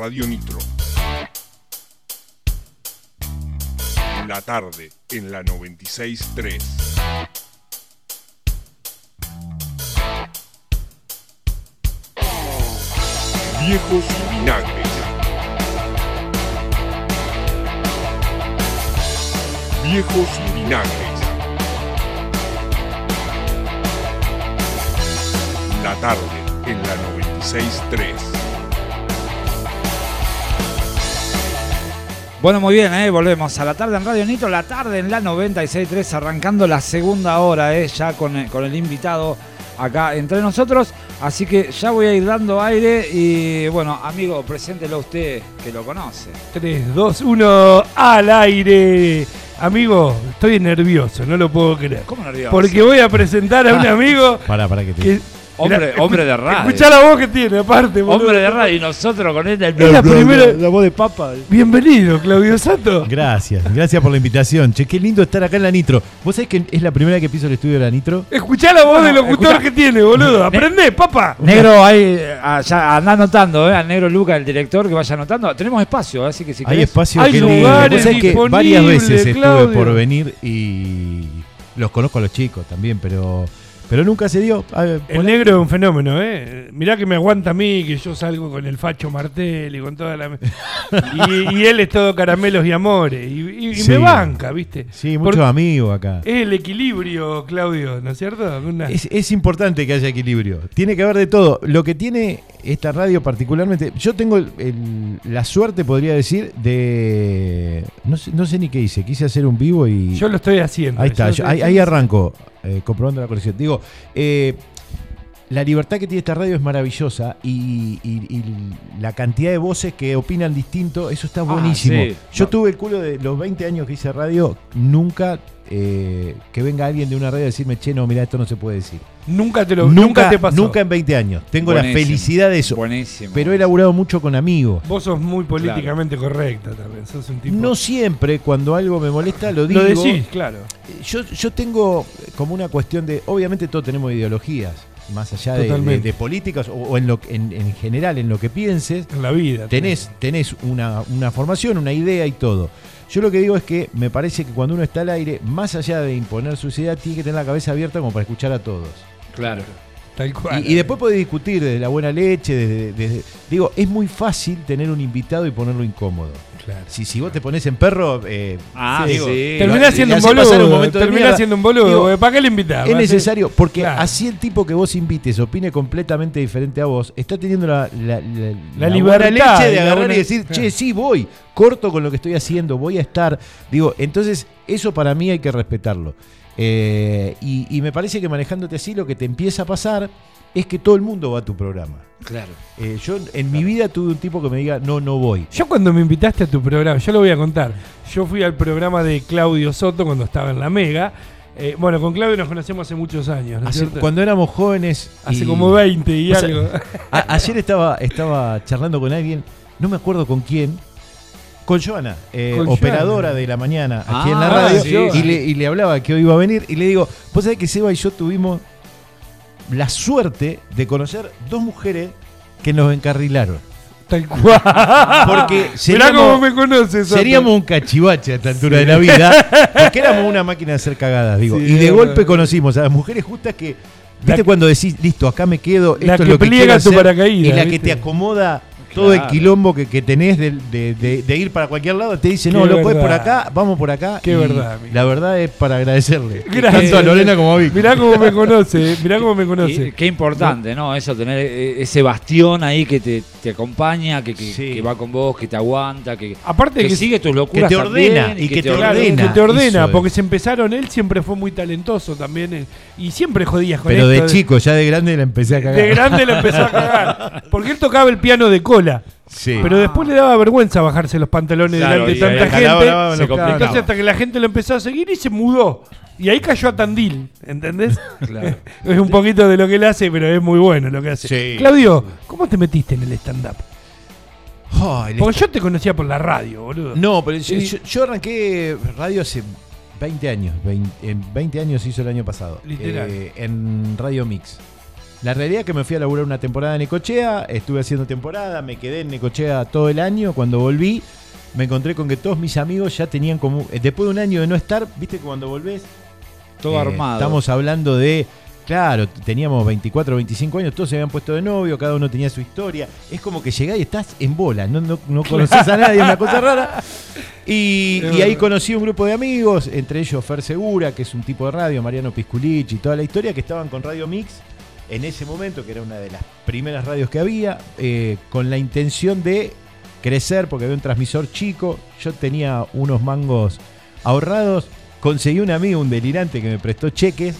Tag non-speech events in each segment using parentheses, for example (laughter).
Radio Nitro. La tarde en la 96.3. Viejos vinagres. Viejos vinagres. La tarde en la 96.3. Bueno, muy bien, ¿eh? volvemos a la tarde en Radio Nitro, la tarde en la 96.3, arrancando la segunda hora, ¿eh? ya con, el- con el invitado acá entre nosotros. Así que ya voy a ir dando aire y bueno, amigo, preséntelo usted que lo conoce. 3, 2, 1, al aire. Amigo, estoy nervioso, no lo puedo creer. ¿Cómo nervioso? Porque voy a presentar a un amigo Para, para que te. que. Hombre, de radio. Escuchá la voz que tiene, aparte. boludo. Hombre de radio y nosotros con él. Es la primera- voz de papa. Bienvenido, Claudio Sato. Gracias, gracias por la invitación. Che, qué lindo estar acá en la Nitro. ¿Vos sabés que es la primera vez que piso el estudio de la Nitro? Escuchá la voz Bueno, del locutor escuchá. que tiene, boludo. Aprendé, papá. Negro, ahí, ah, ya anda anotando, ¿eh? al negro Luca, el director, que vaya anotando. Tenemos espacio, así que si Hay querés- espacio hay que lugares Vos que disponibles, varias veces estuve Claudio. por venir y los conozco a los chicos también, pero pero nunca se dio. Ver, El negro es un fenómeno, ¿eh? Mirá que me aguanta a mí, que yo salgo con el facho Martel y con toda la... (laughs) y, y él es todo caramelos y amores. Y, y- y Sí. me banca, ¿viste? Sí, muchos Porque amigos acá. Es el equilibrio, Claudio, ¿no es cierto? Una- Es, es importante que haya equilibrio. Tiene que haber de todo. Lo que tiene esta radio particularmente, yo tengo el- el- la suerte, podría decir, de... No sé, no sé ni qué hice. Quise hacer un vivo y... Yo lo estoy haciendo. Ahí está, Yo ahí, ahí arranco, eh, comprobando la conexión. Digo, eh, la libertad que tiene esta radio es maravillosa y, y- y la cantidad de voces que opinan distinto, eso está Ah, buenísimo. sí. Yo No. tuve el culo de los 20 años que hice radio, nunca eh, que venga alguien de una radio a decirme, che, no, mira, esto no se puede decir. Nunca te lo nunca, nunca, te pasó. nunca en 20 años. Tengo la felicidad de eso. Buenísimo. Pero he laburado mucho con amigos. Vos sos muy políticamente correcta también. Sos un tipo. No siempre, cuando algo me molesta, lo digo. lo decís, claro. Yo, yo tengo como una cuestión de, obviamente todos tenemos ideologías, más allá de, Totalmente. de- de políticas o, o en, lo, en, en general, en lo que pienses, En la vida. tenés, tenés una, una formación, una idea y todo. Yo lo que digo es que me parece que cuando uno está al aire, más allá de imponer su idea, tiene que tener la cabeza abierta como para escuchar a todos. Claro. Tal cual. Y, y después puede discutir desde la buena leche, desde, desde- Digo, es muy fácil tener un invitado y ponerlo incómodo. Claro. Si, si vos te pones en perro, eh, Ah, sí, sí. digo, Terminás siendo un boludo. un terminás siendo un boludo. Digo, porque ¿Para qué le invitás? Es necesario, porque Claro. así el tipo que vos invites opine completamente diferente a vos, está teniendo la, la, la- la buena libertad leche de la agarrar buena- y decir, claro. che, sí, voy, corto con lo que estoy haciendo, voy a estar. Digo, entonces, eso para mí hay que respetarlo. Eh, y, y me parece que manejándote así, lo que te empieza a pasar es que todo el mundo va a tu programa. Claro. Eh, yo en mi vida tuve un tipo que me diga, no, no voy. Yo cuando me invitaste a tu programa, yo lo voy a contar. Yo fui al programa de Claudio Soto cuando estaba en la Mega. Eh, bueno, con Claudio nos conocemos hace muchos años, ¿no es Hace- cierto? cuando éramos jóvenes. Hace y- como 20 y sea, algo. A- ayer estaba, estaba charlando con alguien, no me acuerdo con quién, con Joana, eh, Con operadora Joana. de la mañana aquí en la Ah, radio, sí. y, le, y le hablaba que hoy iba a venir, y le digo, vos sabés que Seba y yo tuvimos la suerte de conocer dos mujeres que nos encarrilaron. Tal cual. Porque Mirá seríamos, cómo me conoces. Seríamos un cachivache a esta altura de la vida, porque éramos una máquina de hacer cagadas, digo. Sí, y de golpe verdad. conocimos a las mujeres justas que, ¿viste cuando decís, listo, acá me quedo, La que es lo que pliega tu hacer", paracaídas, y la que te acomoda todo el quilombo que, que tenés de, de- de- de ir para cualquier lado, te dice, no, Qué lo puedes por acá, vamos por acá. Qué y verdad, amigo. La verdad es para agradecerle. Gracias. (laughs) Tanto a Lorena como a Vic. Mirá cómo me (laughs) conoce, mirá cómo me conoce. qué importante, ¿no? Eso, tener eh, ese bastión ahí que te, te acompaña, que, que- Sí. que va con vos, que te aguanta, que, Aparte que que, sigue tus locuras. te también, ordena y que te ordena. que te ordena, Eso es. porque se empezaron, él siempre fue muy talentoso también, eh, y siempre jodías con Pero esto de chico, ya de grande la empecé a cagar. De grande le empezó a cagar. (laughs) Porque él tocaba el piano de cola. Sí. Pero después le daba vergüenza bajarse los pantalones Claro, delante de y tanta gente. jalaba, se complicaba. Entonces hasta que la gente lo empezó a seguir y se mudó. Y ahí cayó a Tandil, ¿entendés? (laughs) Es un poquito de lo que él hace, pero es muy bueno lo que hace. Sí. Claudio, ¿cómo te metiste en el stand-up? Le- Porque yo te conocía por la radio, boludo. No, pero yo- yo arranqué radio hace 20 años. 20, en 20 años hizo el año pasado. Literal. Eh, en Radio Mix. La realidad es que me fui a laburar una temporada en Necochea, estuve haciendo temporada, me quedé en Necochea todo el año. Cuando volví, me encontré con que todos mis amigos ya tenían como. eh, Después de un año de no estar, viste que cuando volvés. Todo eh, armado. Estamos hablando de. Claro, teníamos 24 o 25 años, todos se habían puesto de novio, cada uno tenía su historia. Es como que llegás y estás en bola, no, no, no conoces a nadie, es una cosa rara. Y, y ahí conocí un grupo de amigos, entre ellos Fer Segura, que es un tipo de radio, Mariano Pisculich y toda la historia, que estaban con Radio Mix en ese momento, que era una de las primeras radios que había, eh, con la intención de crecer, porque había un transmisor chico. Yo tenía unos mangos ahorrados, conseguí un amigo, un delirante, que me prestó cheques.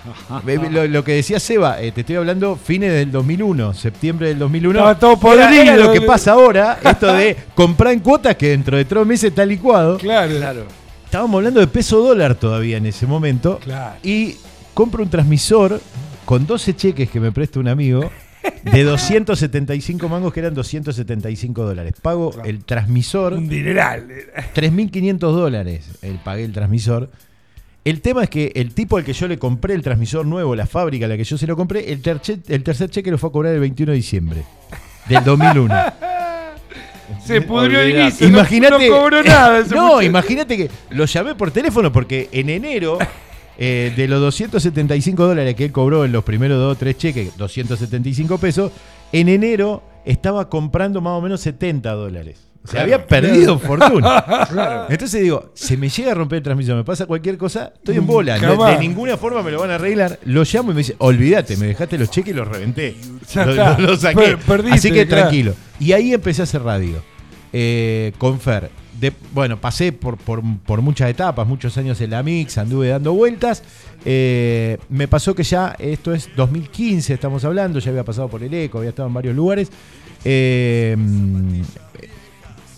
(laughs) Lo, lo que decía Seba, eh, te estoy hablando fines del 2001, septiembre del 2001. Estaba todo Era- podrido. era lo que pasa ahora, (laughs) esto de comprar en cuotas que dentro de tres meses está licuado. Claro, claro. Estábamos hablando de peso dólar todavía en ese momento. Claro. Y compro un transmisor con 12 cheques que me presta un amigo de 275 mangos que eran 275 dólares. Pago el transmisor, Un dineral. 3.500 dólares el, pagué el transmisor. El tema es que el tipo al que yo le compré el transmisor nuevo, la fábrica a la que yo se lo compré, el, terche- el tercer cheque lo fue a cobrar el 21 de diciembre del 2001. (laughs) Se pudrió el guiso. no- Imagínate. No, cobró nada. (laughs) no, imagínate que lo llamé por teléfono porque en enero, (laughs) eh, de los 275 dólares que él cobró en los primeros dos o tres cheques, 275 pesos, en enero estaba comprando más o menos 70 dólares. Se había perdido fortuna. Entonces digo, se me llega a romper el transmisor, me pasa cualquier cosa, estoy en bola. No- de ninguna forma me lo van a arreglar. Lo llamo y me dice, olvídate, me dejaste los cheques y los reventé. Ya Lo, está. lo- lo saqué. Per- perdiste, Así que claro. tranquilo. Y ahí empecé a hacer radio. eh, con Fer. De- bueno, pasé por, por- muchas etapas, muchos años en la Mix, anduve dando vueltas. Eh, me pasó que ya, esto es 2015, estamos hablando, ya había pasado por el ECO, había estado en varios lugares. Eh,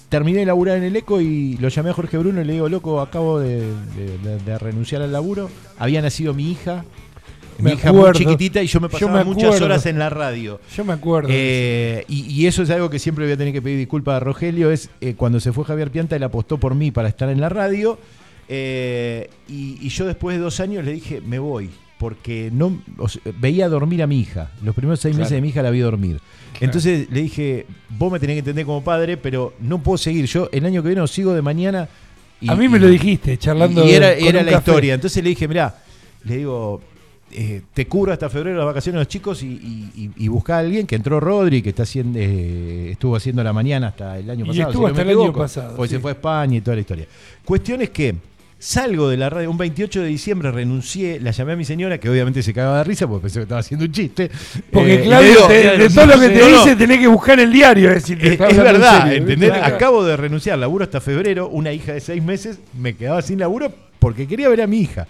terminé de laburar en el ECO y lo llamé a Jorge Bruno y le digo, loco, acabo de- de renunciar al laburo. Había nacido mi hija, mi hija muy chiquitita y yo me Yo pasaba me muchas horas en la radio. Yo me acuerdo. Eh, y, y eso es algo que siempre voy a tener que pedir disculpas a Rogelio. Es eh, cuando se fue Javier Pianta, él apostó por mí para estar en la radio. eh, y, y yo después de dos años le dije, me voy. Porque no o sea, veía dormir a mi hija. Los primeros seis meses de mi hija la vi dormir. Entonces le dije, vos me tenés que entender como padre, pero no puedo seguir. Yo el año que viene os sigo de mañana. y- a mí me lo dijiste, charlando. y era, con era un la café. historia. Entonces le dije, mirá, le digo, eh, te cubro hasta febrero las vacaciones de los chicos y, y, y- buscá a alguien que entró Rodri, que está haciendo, eh, estuvo haciendo la mañana hasta el año Y pasado. estuvo si hasta el año pasado, Porque sí. se fue a España y toda la historia. Cuestión es que salgo de la radio, un 28 de diciembre renuncié, la llamé a mi señora, que obviamente se cagaba de risa porque pensé que estaba haciendo un chiste. Porque Eh, Claudio, le digo, te- de todo lo que te no, dice, tenés que buscar el diario. Es, decir, te es, es verdad, serio, ¿entendés? Acabo de renunciar, laburo hasta febrero, una hija de seis meses, me quedaba sin laburo porque quería ver a mi hija.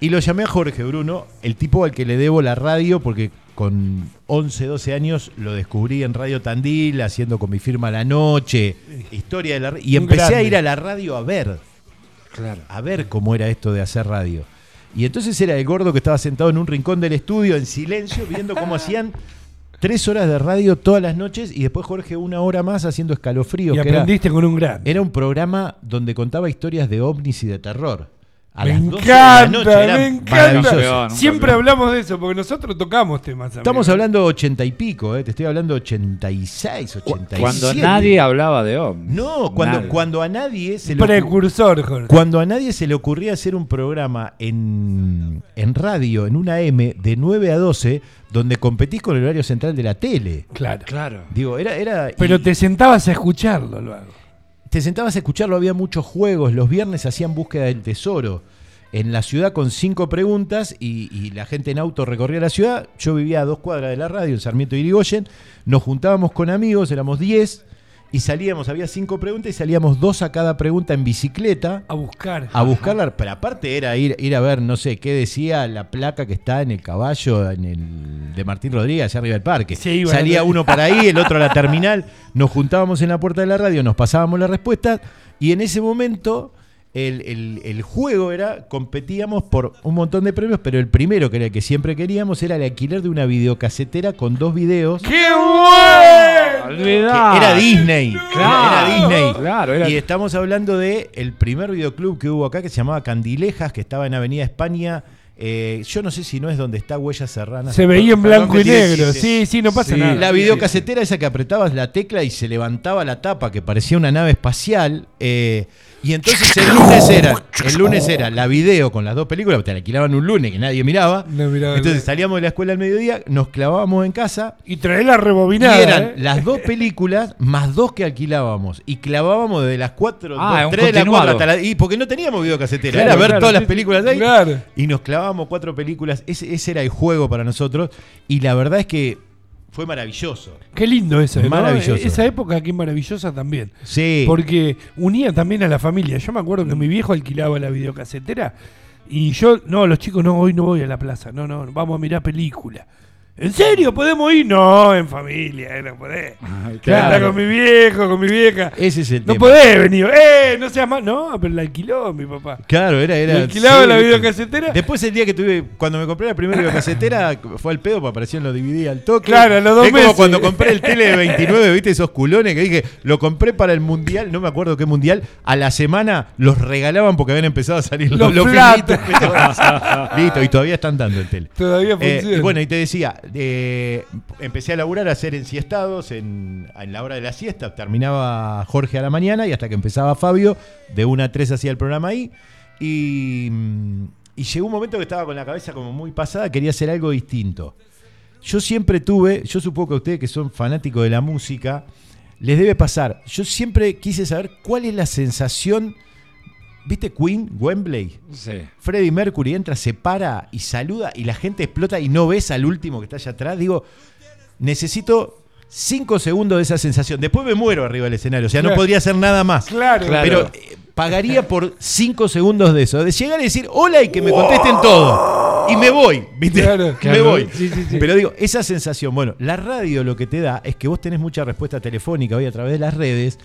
Y lo llamé a Jorge Bruno, el tipo al que le debo la radio, porque con 11, 12 años lo descubrí en Radio Tandil, haciendo con mi firma La Noche, historia de la ra- Y Un empecé a ir a la radio a ver, Claro. a ver cómo era esto de hacer radio. Y entonces era el gordo que estaba sentado en un rincón del estudio en silencio, viendo cómo (laughs) hacían tres horas de radio todas las noches y después Jorge una hora más haciendo escalofríos. Y que era- aprendiste con un gran. era un programa donde contaba historias de ovnis y de terror. A me las 12 de encanta, la noche, era me encanta. Siempre hablamos de eso, porque nosotros tocamos temas. Estamos hablando de 80 y pico, eh, te estoy hablando de 86, 87. Cuando nadie hablaba de ovnis. No, cuando, Nadie. cuando a nadie se le Precursor, Jorge. cuando a nadie se le ocurría hacer un programa en, en radio, en una M, de 9 a 12, donde competís con el horario central de la tele. Claro. Claro. Digo, era. era Pero y te sentabas a escucharlo luego. Te sentabas a escucharlo, había muchos juegos. Los viernes hacían búsqueda del tesoro en la ciudad con cinco preguntas y, y la gente en auto recorría la ciudad. Yo vivía a dos cuadras de la radio, en Sarmiento y Irigoyen. Nos juntábamos con amigos, éramos 10 y salíamos, había cinco preguntas y salíamos dos a cada pregunta en bicicleta. A buscar. A buscarla, pero aparte era ir, ir a ver, no sé, qué decía la placa que está en el caballo en el de Martín Rodríguez, allá arriba del parque. Salía uno para ahí, el otro a la terminal, nos juntábamos en la puerta de la radio, nos pasábamos la respuesta y en ese momento el, el- el juego era, competíamos por un montón de premios, pero el primero, que era el que siempre queríamos, era el alquiler de una videocasetera con dos videos. ¡Qué bueno! Olvidá. Era Disney. Claro. Era Disney. Claro, era- Y estamos hablando de el primer videoclub que hubo acá que se llamaba Candilejas, que estaba en Avenida España Eh, yo no sé si no es donde está Huella Serrana. Se veía en blanco y negro. Sí, sí, no pasa Sí. nada. La videocasetera esa que apretabas la tecla y se levantaba la tapa que parecía una nave espacial. eh, y entonces el lunes era, el lunes era la video con las dos películas, te la alquilaban un lunes que nadie miraba. No miraba entonces nadie. salíamos de la escuela al mediodía, nos clavábamos en casa Y trae la rebobinada. y eran ¿eh? las dos películas más dos que alquilábamos. Y clavábamos desde las 4, Ah, un 3 de la continuado. 4 hasta la. Y porque no teníamos videocasetera, Claro, era ver claro, todas las películas ahí. Claro. Y nos clavábamos cuatro películas. Ese, ese era el juego para nosotros. Y la verdad es que fue maravilloso. Qué lindo eso. ¿no? Maravilloso. Esa época aquí maravillosa también. Sí. Porque unía también a la familia. Yo me acuerdo que mi viejo alquilaba la videocasetera y yo, no, los chicos, no, hoy no voy a la plaza. No, no, vamos a mirar película. ¿En serio? ¿Podemos ir? No, en familia, eh, no podés. claro. Está con mi viejo, con mi vieja. Ese es el No tema. podés venir. ¡Eh! No seas más. No, pero la alquiló mi papá. Claro, era. era ¿Y alquilaba la videocasetera? Después el día que tuve, cuando me compré la primera videocasetera, (laughs) fue al pedo, me apareció en los DVD al toque. Claro, a los dos es como meses. cuando compré el (laughs) tele de 29, viste esos culones que dije, lo compré para el mundial, no me acuerdo qué mundial, a la semana los regalaban porque habían empezado a salir los, Los pero- (laughs) Listo, y todavía están dando el tele. Todavía Eh, funciona. y bueno, y te decía, empecé a laburar, a hacer ensiestados en, en la hora de la siesta. Terminaba Jorge a la mañana y hasta que empezaba Fabio, de 1 a 3 hacía el programa ahí. Y, y llegó un momento que estaba con la cabeza como muy pasada, quería hacer algo distinto. Yo siempre tuve, yo supongo que a ustedes que son fanáticos de la música, les debe pasar. Yo siempre quise saber cuál es la sensación. ¿Viste Queen, Wembley? Sí. Freddie Mercury entra, se para y saluda y la gente explota y no ves al último que está allá atrás. Digo, necesito cinco segundos de esa sensación. Después me muero arriba del escenario. O sea, no podría hacer nada más. Claro. Claro. Pero eh, pagaría por cinco segundos de eso. De llegar y decir hola y que me contesten todo. Y me voy, ¿viste? Claro, me claro. voy. Sí, sí, sí. Pero digo, esa sensación, bueno, la radio lo que te da es que vos tenés mucha respuesta telefónica hoy a través de las redes,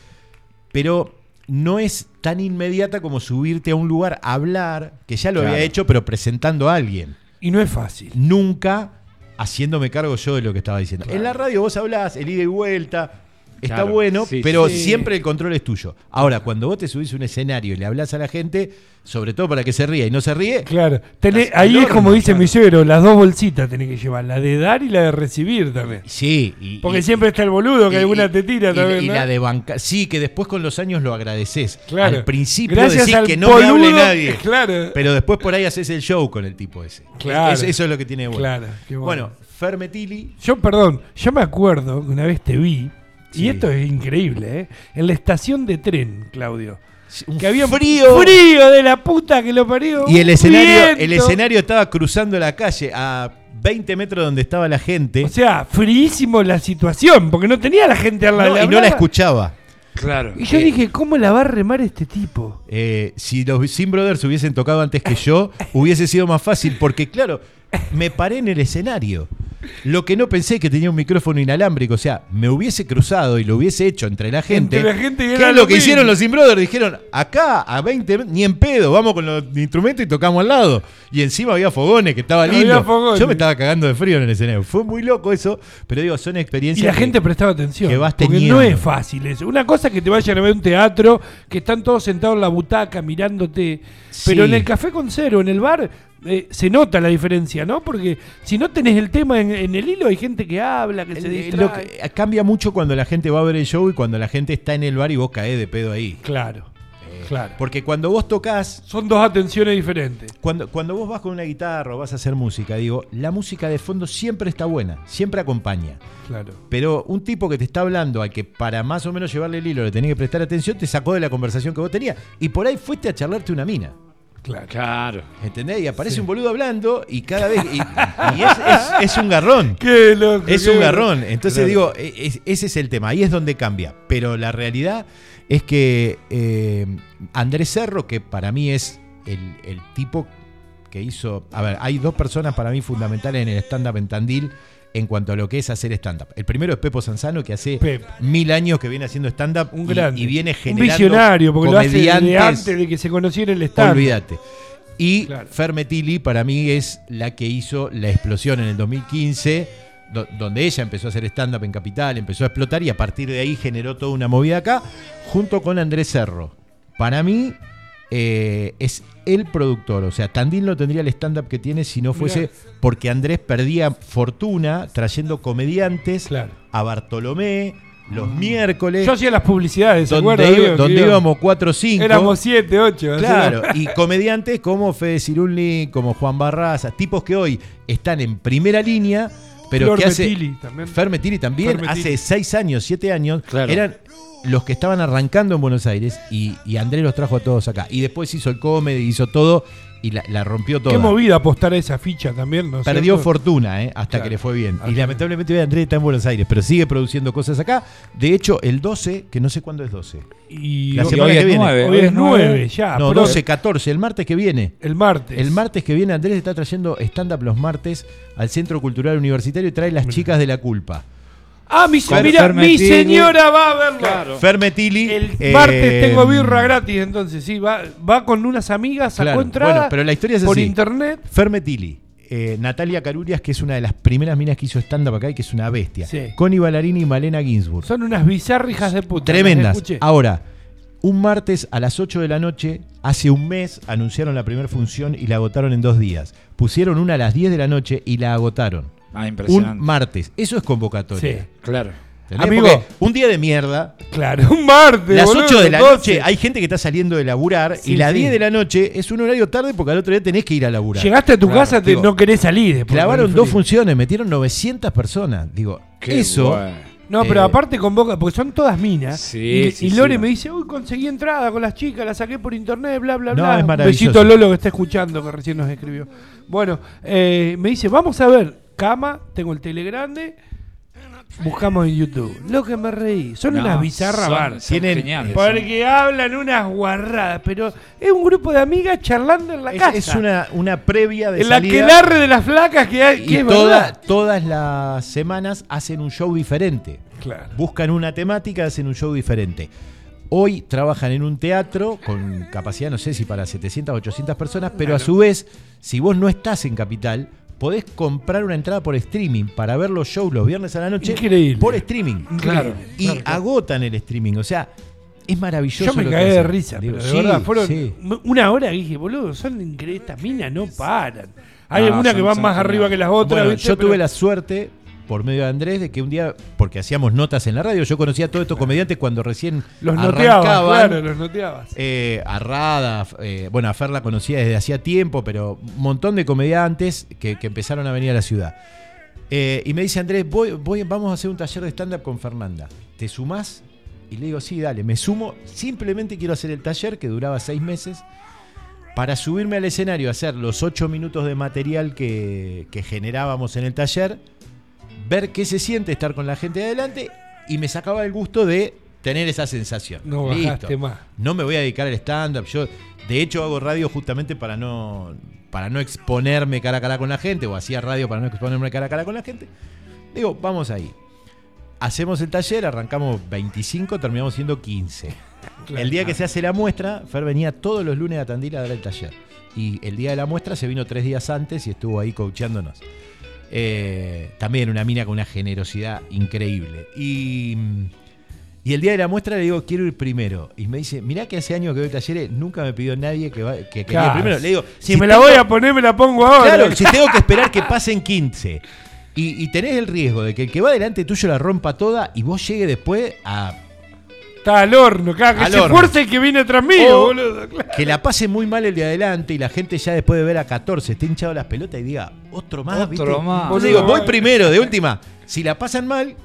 pero no es tan inmediata como subirte a un lugar a hablar, que ya lo Claro. había hecho, pero presentando a alguien. Y no es fácil. Nunca haciéndome cargo yo de lo que estaba diciendo. En la radio vos hablás, el ida y vuelta, está Claro, bueno, sí, pero sí. siempre el control es tuyo. Ahora, cuando vos te subís a un escenario y le hablas a la gente, sobre todo para que se ría y no se ríe, Claro. Tenés- ahí es como dice claro. mi suegro, las dos bolsitas tenés que llevar, la de dar y la de recibir también. sí. y- Porque y- siempre está el boludo que y- alguna te tira y- también. Y, ¿no? la de banca. Sí, que después con los años lo agradeces. Claro. Al principio Gracias decís al que no me hable boludo, nadie. (laughs) Claro. Pero después por ahí haces el show con el tipo ese. Claro. Es- eso es lo que tiene bueno. Claro, qué bueno. bueno, Fermetili. Yo, perdón, yo me acuerdo que una vez te vi, Sí. y esto es increíble, ¿eh? En la estación de tren, Claudio. Un Que había frío. frío de la puta que lo parió. Y el escenario, viento. el escenario estaba cruzando la calle a 20 metros donde estaba la gente O sea, fríísimo la situación, porque no tenía la gente al lado. no, y no la escuchaba. Claro. Y yo dije, ¿cómo la va a remar este tipo? Eh, si los Sin Brothers hubiesen tocado antes que yo, hubiese sido más fácil, porque claro, me paré en el escenario. Lo que no pensé que tenía un micrófono inalámbrico, o sea, me hubiese cruzado y lo hubiese hecho entre la gente. Entre la gente y ¿Qué era es lo que mismo. hicieron los Sin Brothers? Dijeron, acá a 20, ni en pedo, vamos con los instrumentos y tocamos al lado. Y encima había fogones, que estaba lindo. Yo me estaba cagando de frío en el escenario. Fue muy loco eso, pero digo, son Y experiencias. la que- gente prestaba atención. que vas porque teniendo. no es fácil eso. Una cosa es que te vayan a ver un teatro, que están todos sentados en la butaca mirándote. Pero en el café con cero, en el bar, eh, se nota la diferencia, ¿no? Porque si no tenés el tema en, en el hilo, hay gente que habla, que se Eh, distrae. lo que- cambia mucho cuando la gente va a ver el show y cuando la gente está en el bar y vos caés de pedo ahí. Claro, claro. Porque cuando vos tocas, Son dos atenciones diferentes. cuando, cuando vos vas con una guitarra o vas a hacer música, digo, la música de fondo siempre está buena, siempre acompaña. Claro. Pero un tipo que te está hablando, al que para más o menos llevarle el hilo le tenés que prestar atención, te sacó de la conversación que vos tenías. Y por ahí fuiste a charlarte una mina. Claro. Claro. ¿Entendés? Y aparece un boludo hablando y cada vez. Y, y (laughs) es, es- es un garrón. Qué loco. Es qué un garrón. Entonces Claro. digo, e- es- ese es el tema. Ahí es donde cambia. Pero la realidad es que eh, Andrés Cerro, que para mí es el, el tipo que hizo. A ver, hay dos personas para mí fundamentales en el stand-up en Tandil en cuanto a lo que es hacer stand-up. El primero es Pepo Sanzano, que hace Pep. mil años que viene haciendo stand-up Un y- viene un generando. visionario, porque lo hace antes de que se conociera el stand. Olvídate. Y Claro. Fermetili para mí es la que hizo la explosión en el 2015, do- donde ella empezó a hacer stand-up en Capital, empezó a explotar y a partir de ahí generó toda una movida acá, junto con Andrés Cerro. Para mí, eh, es el productor. O sea, Tandil no tendría el stand-up que tiene si no fuese Mirá. porque Andrés perdía fortuna trayendo comediantes Claro. a Bartolomé los miércoles, Yo hacía las publicidades, ¿se donde, iba- donde íbamos- íbamos 4 o 5. Éramos 7, 8. Claro, y comediantes como Fede Cirulli, como Juan Barraza, tipos que hoy están en primera línea, pero Flor que hace. Metilli también. Fer Metilli también, Fer hace 6 años, 7 años, Claro. eran los que estaban arrancando en Buenos Aires y, y Andrés los trajo a todos acá. Y después hizo el comedy, hizo todo y la, la rompió toda. Qué movida apostar a esa ficha también, ¿no es Perdió cierto? fortuna, ¿eh? hasta Claro. que le fue bien. Y lamentablemente hoy Andrés está en Buenos Aires, pero sigue produciendo cosas acá. De hecho, el 12, que no sé cuándo es 12. Y La semana hoy que es viene. nueve, hoy es 9, ya. no, pero 12, 14, el martes que viene. El martes. El martes que viene Andrés está trayendo stand-up los martes al Centro Cultural Universitario y trae Las Chicas de la Culpa. Ah, mi, Fer- mira, mi señora va a verlo. Claro. Fermetili. El eh, martes tengo birra gratis, entonces sí, va, va con unas amigas, sacó Claro, entrada bueno, pero la historia es por así. internet. Fermetili. eh, Natalia Carurias, que es una de las primeras minas que hizo stand-up acá y que es una bestia. Sí. Connie Ballarini y Malena Ginsburg. Son unas bizarrijas de puta. Tremendas. Ahora, un martes a las 8 de la noche, hace un mes, anunciaron la primera función y la agotaron en dos días. Pusieron una a las 10 de la noche y la agotaron. Ah, Un martes. Eso es convocatoria. Sí. Claro. Amigo. Porque un día de mierda. Claro, un martes. Las boludo, 8 de la 12. noche hay gente que está saliendo de laburar Sí, y las sí. 10 de la noche es un horario tarde porque al otro día tenés que ir a laburar. Llegaste a tu Claro, casa, te, digo, no querés salir. después Clavaron dos funciones, metieron 900 personas. Digo, Qué eso. No, pero Eh, aparte convoca, porque son todas minas. Sí, y, sí, y Lore sí. me dice, uy, conseguí entrada con las chicas, la saqué por internet, bla, bla, No, bla. es Un maravilloso. besito a Lolo que está escuchando, que recién nos escribió. Bueno, eh, me dice, vamos a ver, cama, tengo el tele grande, buscamos en YouTube. Lo que me reí, son No, unas bizarras son- bar. son Tienen- geniales. Porque hablan unas guarradas, pero es un grupo de amigas charlando en la Es, casa. es una, una previa de en la salida. aquelarre de las flacas que hay, que y toda- todas las semanas hacen un show diferente. Claro. Buscan una temática, hacen un show diferente. Hoy trabajan en un teatro con capacidad, no sé si para 700 o 800 personas, pero a su vez, si vos no estás en Capital, podés comprar una entrada por streaming para ver los shows los viernes a la noche Increíble. por streaming. Claro. Y Claro, claro. agotan el streaming. O sea, es maravilloso. Yo me lo que cagué de hacen. risa, Digo, pero de sí, verdad, fueron sí. una hora y dije, boludo, son increíbles, estas minas no paran. Hay No, algunas que van son más arriba que las otras. Bueno, ¿viste? yo Pero- tuve la suerte, por medio de Andrés, de que un día, porque hacíamos notas en la radio, yo conocía a todos estos comediantes cuando recién Los arrancaban. claro, los noteabas. Eh, a Rada, eh, bueno, a Fer la conocía desde hacía tiempo, pero un montón de comediantes que, que empezaron a venir a la ciudad. Eh, y me dice Andrés, voy, voy, vamos a hacer un taller de stand-up con Fernanda. ¿Te sumás? Y le digo, sí, dale, me sumo. Simplemente quiero hacer el taller que duraba seis meses para subirme al escenario, hacer los ocho minutos de material que, que generábamos en el taller, ver qué se siente estar con la gente de adelante y me sacaba el gusto de tener esa sensación. No Listo. bajaste más. No me voy a dedicar al stand-up. Yo, de hecho, hago radio justamente para no, para no exponerme cara a cara con la gente, o hacía radio para no exponerme cara a cara con la gente. Digo, vamos ahí. Hacemos el taller, arrancamos 25, terminamos siendo 15. El día que se hace la muestra, Fer venía todos los lunes a Tandil a dar el taller. Y el día de la muestra se vino tres días antes y estuvo ahí coacheándonos. Eh, también una mina con una generosidad increíble. Y, y el día de la muestra le digo, quiero ir primero. Y me dice, mirá que hace años que doy talleres, nunca me pidió nadie que, va- que Claro. primero. Le digo, Si, me la voy a poner, me la pongo ahora. Claro, si tengo que esperar que pasen 15 y, y tenés el riesgo de que el que va delante tuyo la rompa toda y vos llegue después a Está al horno, claro, que Al se horno. fuerce que viene tras mío, O- boludo. claro. que la pase muy mal el de adelante y la gente ya después de ver a 14 esté hinchado las pelotas y diga, otro más, Otro ¿viste? más. Digo, voy primero, de última. Si la pasan mal,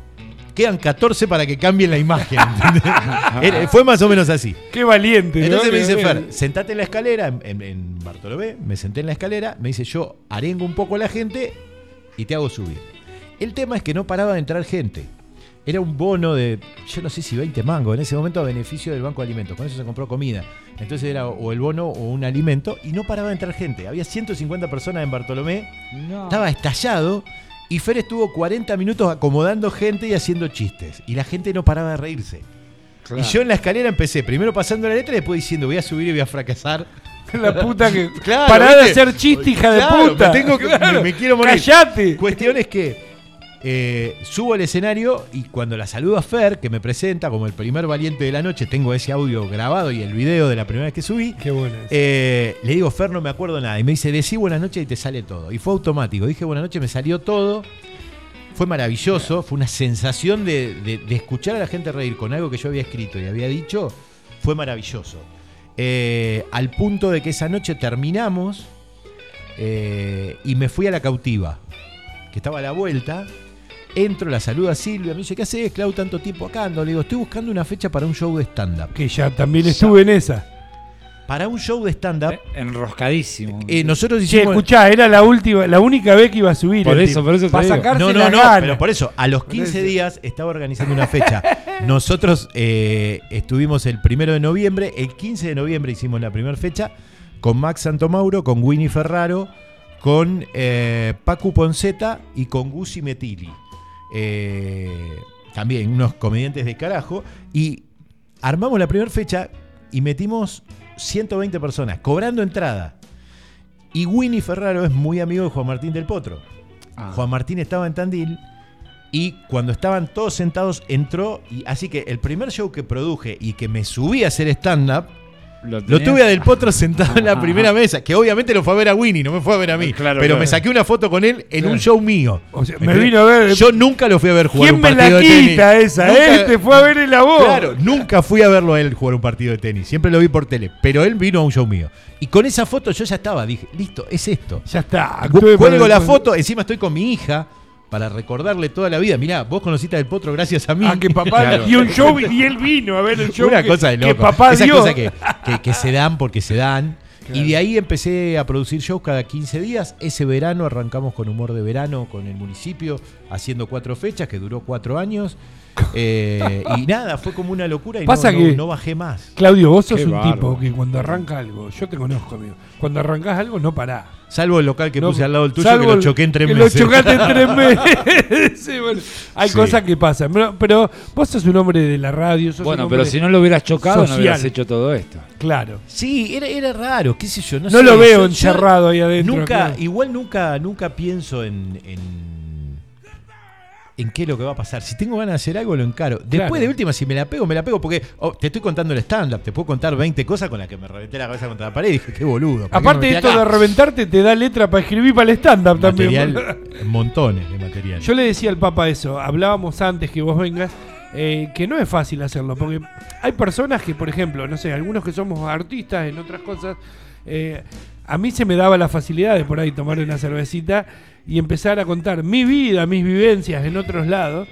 quedan 14 para que cambien la imagen. (laughs) Fue más o menos así. Qué valiente. ¿no? Entonces me dice Fer, sentate en la escalera, en, en- en Bartolomé, me senté en la escalera, me dice yo arengo un poco a la gente y te hago subir. El tema es que no paraba de entrar gente. Era un bono de, yo no sé si 20 mangos, en ese momento a beneficio del Banco de Alimentos, con eso se compró comida. Entonces era o el bono o un alimento y no paraba de entrar gente. Había 150 personas en Bartolomé, No. estaba estallado y Fer estuvo 40 minutos acomodando gente y haciendo chistes. Y la gente no paraba de reírse. Claro. Y yo en la escalera empecé, primero pasando la letra y después diciendo voy a subir y voy a fracasar. (laughs) La puta que. (laughs) Claro, Pará de hacer chiste, hija Claro, de puta. me tengo que- me- me quiero morir. Callate. Cuestión es que Eh, subo al escenario y cuando la saludo a Fer, que me presenta como el primer valiente de la noche, tengo ese audio grabado y el video de la primera vez que subí. Qué bueno. eso. Eh, le digo, Fer, no me acuerdo nada. Y me dice, decí buenas noches y te sale todo. Y fue automático. Dije buenas noches, me salió todo. Fue maravilloso. Fue una sensación de, de- de escuchar a la gente reír con algo que yo había escrito y había dicho. Fue maravilloso. Eh, al punto de que esa noche terminamos eh, y me fui a la cautiva, que estaba a la vuelta. Entro, la saludo a Silvia, me dice, ¿qué haces, Clau, tanto tiempo acá? Ando? Le digo, estoy buscando una fecha para un show de stand-up. que ya también estuve en esa. Para un show de stand-up, Eh, Enroscadísimo. eh, nosotros Che, hicimos... escuchá, era la última, la única vez que iba a subir. Por eso, tipo. por eso te Pa' digo. sacarse No, no, las no, ganas. pero por eso, a los 15 eso. días estaba organizando una fecha. (laughs) Nosotros eh, estuvimos el primero de noviembre, el 15 de noviembre hicimos la primera fecha con Max Santomauro, con Winnie Ferraro, con eh, Pacu Ponceta y con Guzzi Metili. Eh, también unos comediantes de carajo. Y armamos la primera fecha y metimos 120 personas, cobrando entrada. Y Winnie Ferraro es muy amigo de Juan Martín del Potro. Ah. Juan Martín estaba en Tandil y cuando estaban todos sentados entró y así que el primer show que produje y que me subí a hacer stand-up lo tuve a Del Potro sentado en la Ajá. primera mesa, que obviamente lo fue a ver a Winnie, no me fue a ver a mí, Claro, pero claro. me saqué una foto con él en Claro. un show mío. O sea, me vino a ver. Yo nunca lo fui a ver jugar ¿Quién un me partido la de tenis. quita esa? Nunca- ¿Eh? Te fue a ver en la voz. Claro, nunca fui a verlo a él jugar un partido de tenis, siempre lo vi por tele, pero él vino a un show mío. Y con esa foto yo ya estaba, dije, listo, es esto. Ya está. Cuelgo la foto, encima estoy con mi hija para recordarle toda la vida. Mirá, vos conociste al Potro gracias a mí. Ah, que papá Claro. dio un show y él vino a ver el show. Una que, cosa de que loco. papá Esas dio. cosas que, que- que se dan porque se dan. Y de ahí empecé a producir shows cada 15 días. Ese verano arrancamos con Humor de Verano con el municipio, haciendo cuatro fechas, que duró cuatro años. Eh, y nada, fue como una locura y Pasa no, que- no bajé más. Claudio, vos sos Qué un tipo que cuando arranca algo, yo te conozco, amigo. Cuando arrancás algo, no parás. Salvo el local que No, puse al lado del tuyo, que lo choqué en tres que meses. Lo chocaste en tres (laughs) meses. Sí, bueno, hay Sí. cosas que pasan. Pero, pero vos sos un hombre de la radio. Sos Bueno, un pero si no lo hubieras chocado, no hubieras hecho todo esto. Claro. Sí, era, era raro, qué sé yo. No, No sé, lo veo yo encerrado ahí adentro. Nunca, claro. igual nunca, nunca pienso en, en, en qué es lo que va a pasar. Si tengo ganas de hacer algo, lo encaro. Después Claro. de última, si me la pego, me la pego. Porque oh, te estoy contando el stand-up. Te puedo contar 20 cosas con las que me reventé la cabeza contra la pared y dije, qué boludo. ¿para qué me Aparte, metí esto acá? de reventarte te da letra para escribir para el stand-up también. Montones de material. Yo le decía al Papa eso, hablábamos antes que vos vengas, eh, que no es fácil hacerlo, porque hay personas que, por ejemplo, no sé, algunos que somos artistas en otras cosas, eh, a mí se me daba la facilidad de por ahí tomar una cervecita y empezar a contar mi vida, mis vivencias en otros lados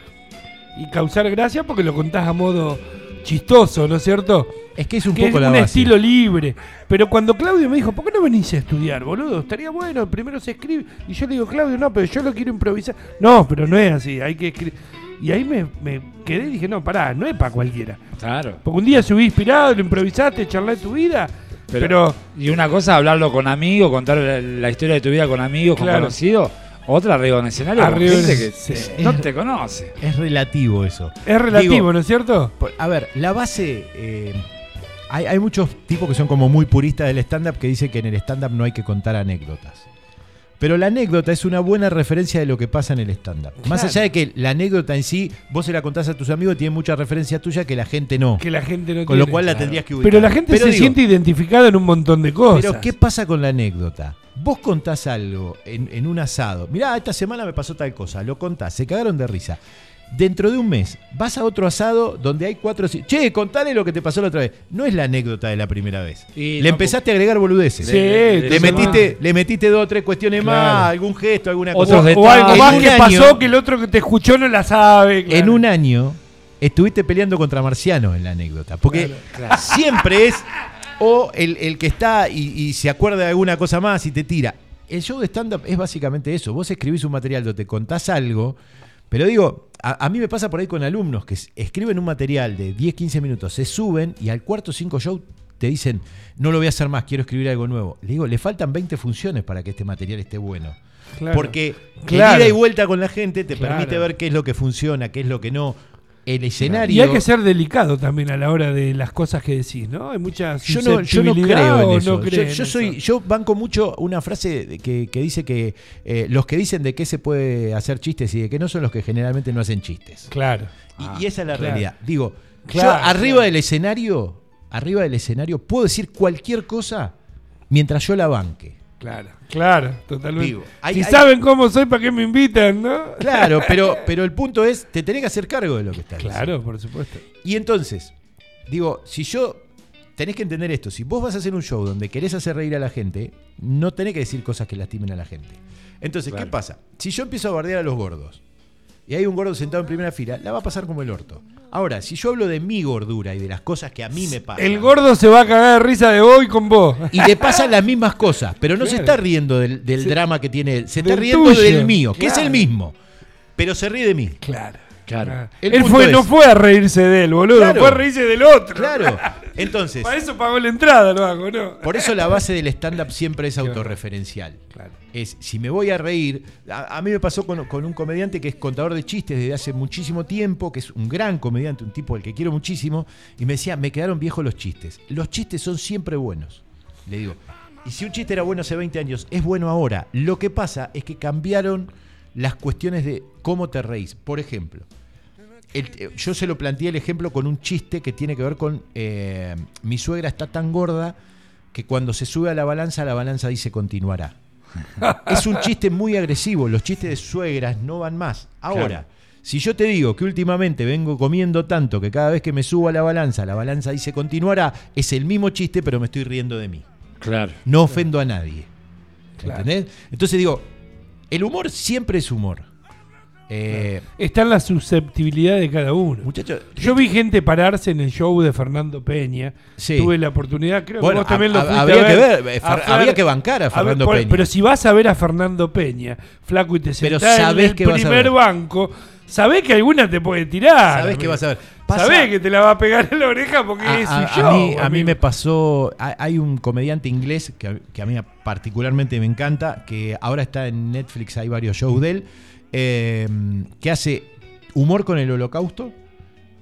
y causar gracia porque lo contás a modo chistoso, ¿no es cierto? es que es un que poco es la un base. estilo libre. Pero cuando Claudio me dijo, ¿por qué no venís a estudiar, boludo? Estaría bueno, primero se escribe. Y yo le digo, Claudio, no, pero yo lo quiero improvisar. No, pero no es así, hay que escribir. Y ahí me, me quedé y dije, no, pará, no es para cualquiera. Claro. Porque un día subí inspirado, lo improvisaste, charlé tu vida, pero, Y una cosa, hablarlo con amigos, contar la, la historia de tu vida con amigos, con Claro. conocidos. Otra arriba en escenario Arriba gente que no te conoce. Es relativo eso. es relativo, Digo, ¿no es cierto? A ver, la base. eh, hay, hay muchos tipos que son como muy puristas del stand-up que dicen que en el stand-up no hay que contar anécdotas. Pero la anécdota es una buena referencia de lo que pasa en el stand-up. Más allá de que la anécdota en sí, vos se la contás a tus amigos, tiene mucha referencia tuya que la gente no. Que la gente no Con lo cual la tendrías que ubicar. Pero la gente Pero se digo, siente identificada en un montón de cosas. Pero ¿qué pasa con la anécdota? Vos contás algo en, en un asado. Mirá, esta semana me pasó tal cosa. Lo contás, se cagaron de risa. Dentro de un mes vas a otro asado donde hay cuatro... Che, contale lo que te pasó la otra vez. No es la anécdota de la primera vez. Y le no, empezaste a agregar boludeces. Sí, Le de- metiste, le metiste dos o tres cuestiones Claro. más, algún gesto, alguna cosa. o algo más que año- pasó que el otro que te escuchó no la sabe. claro. En un año estuviste peleando contra Marciano en la anécdota. Porque Claro. siempre es o el, el que está y, y se acuerda de alguna cosa más y te tira. El show de stand-up es básicamente eso. Vos escribís un material donde te contás algo, pero digo, a, a mí me pasa por ahí con alumnos que escriben un material de 10, 15 minutos, se suben y al cuarto o cinco show te dicen, no lo voy a hacer más, quiero escribir algo nuevo. Le digo, le faltan 20 funciones para que este material esté bueno. Claro. Porque Claro. ida y vuelta con la gente te Claro. permite ver qué es lo que funciona, qué es lo que no. El escenario. Y hay que ser delicado también a la hora de las cosas que decís, ¿no? Hay mucha Yo no, yo no creo en eso. no yo, soy, eso. yo banco mucho una frase que, que dice que eh, los que dicen de qué se puede hacer chistes y de qué no son los que generalmente no hacen chistes. Claro. Y, y esa es la claro. realidad. Digo, Claro, yo arriba claro. del escenario, arriba del escenario, puedo decir cualquier cosa mientras yo la banque. Claro, claro, totalmente. Digo, hay- si hay- saben cómo soy, ¿para qué me invitan, no? Claro, (laughs) pero, pero el punto es, te tenés que hacer cargo de lo que estás diciendo. Claro, por supuesto. Y entonces, digo, si yo. Tenés que entender esto. Si vos vas a hacer un show donde querés hacer reír a la gente, no tenés que decir cosas que lastimen a la gente. Entonces, ¿qué Claro. pasa? Si yo empiezo a bardear a los gordos y hay un gordo sentado en primera fila, la va a pasar como el orto. Ahora, si yo hablo de mi gordura y de las cosas que a mí me pasan. El gordo se va a cagar de risa de vos y con vos. Y le pasan las mismas cosas, pero no se está riendo del, del Se- drama que tiene él, se está riendo tuyo, del mío, que es el mismo. Pero se ríe de mí. Claro. Claro. El Él no fue a reírse de él, boludo. Claro. Fue a reírse del otro. Claro. (laughs) Entonces, Para eso pagó la entrada, lo hago, ¿no? por eso la base del stand-up siempre es autorreferencial. Claro. Es, si me voy a reír, a, a mí me pasó con, con un comediante que es contador de chistes desde hace muchísimo tiempo, que es un gran comediante, un tipo al que quiero muchísimo, y me decía, me quedaron viejos los chistes. Los chistes son siempre buenos. Le digo, y si un chiste era bueno hace 20 años, es bueno ahora. Lo que pasa es que cambiaron las cuestiones de cómo te reís. Por ejemplo, el- yo se lo planteé el ejemplo con un chiste que tiene que ver con eh, mi suegra está tan gorda que cuando se sube a la balanza, la balanza dice continuará. (laughs) es un chiste muy agresivo, los chistes de suegras no van más. Ahora, Claro. si yo te digo que últimamente vengo comiendo tanto que cada vez que me subo a la balanza, la balanza dice continuará, es el mismo chiste, pero me estoy riendo de mí. Claro. No ofendo a nadie. Claro. ¿Entendés? Entonces digo, el humor siempre es humor. Eh, Está en la susceptibilidad de cada uno. Muchachos, Yo vi gente pararse en el show de Fernando Peña. Sí. Tuve la oportunidad, creo Bueno, que vos también lo fuiste habría a que ver. eh, A Fer- habría que bancar a Fernando Peña. Pero si vas a ver a Fernando Peña, flaco, y te sentás en el que primer banco, sabés que alguna te puede tirar. Sabés que vas a ver. Pasa- Sabés que te la va a pegar en la oreja porque a, es a- su a show. mí, a mí amigo. me pasó. hay- un comediante inglés que, a- que a mí particularmente me encanta, que ahora está en Netflix, hay varios shows de él, eh, que hace humor con el holocausto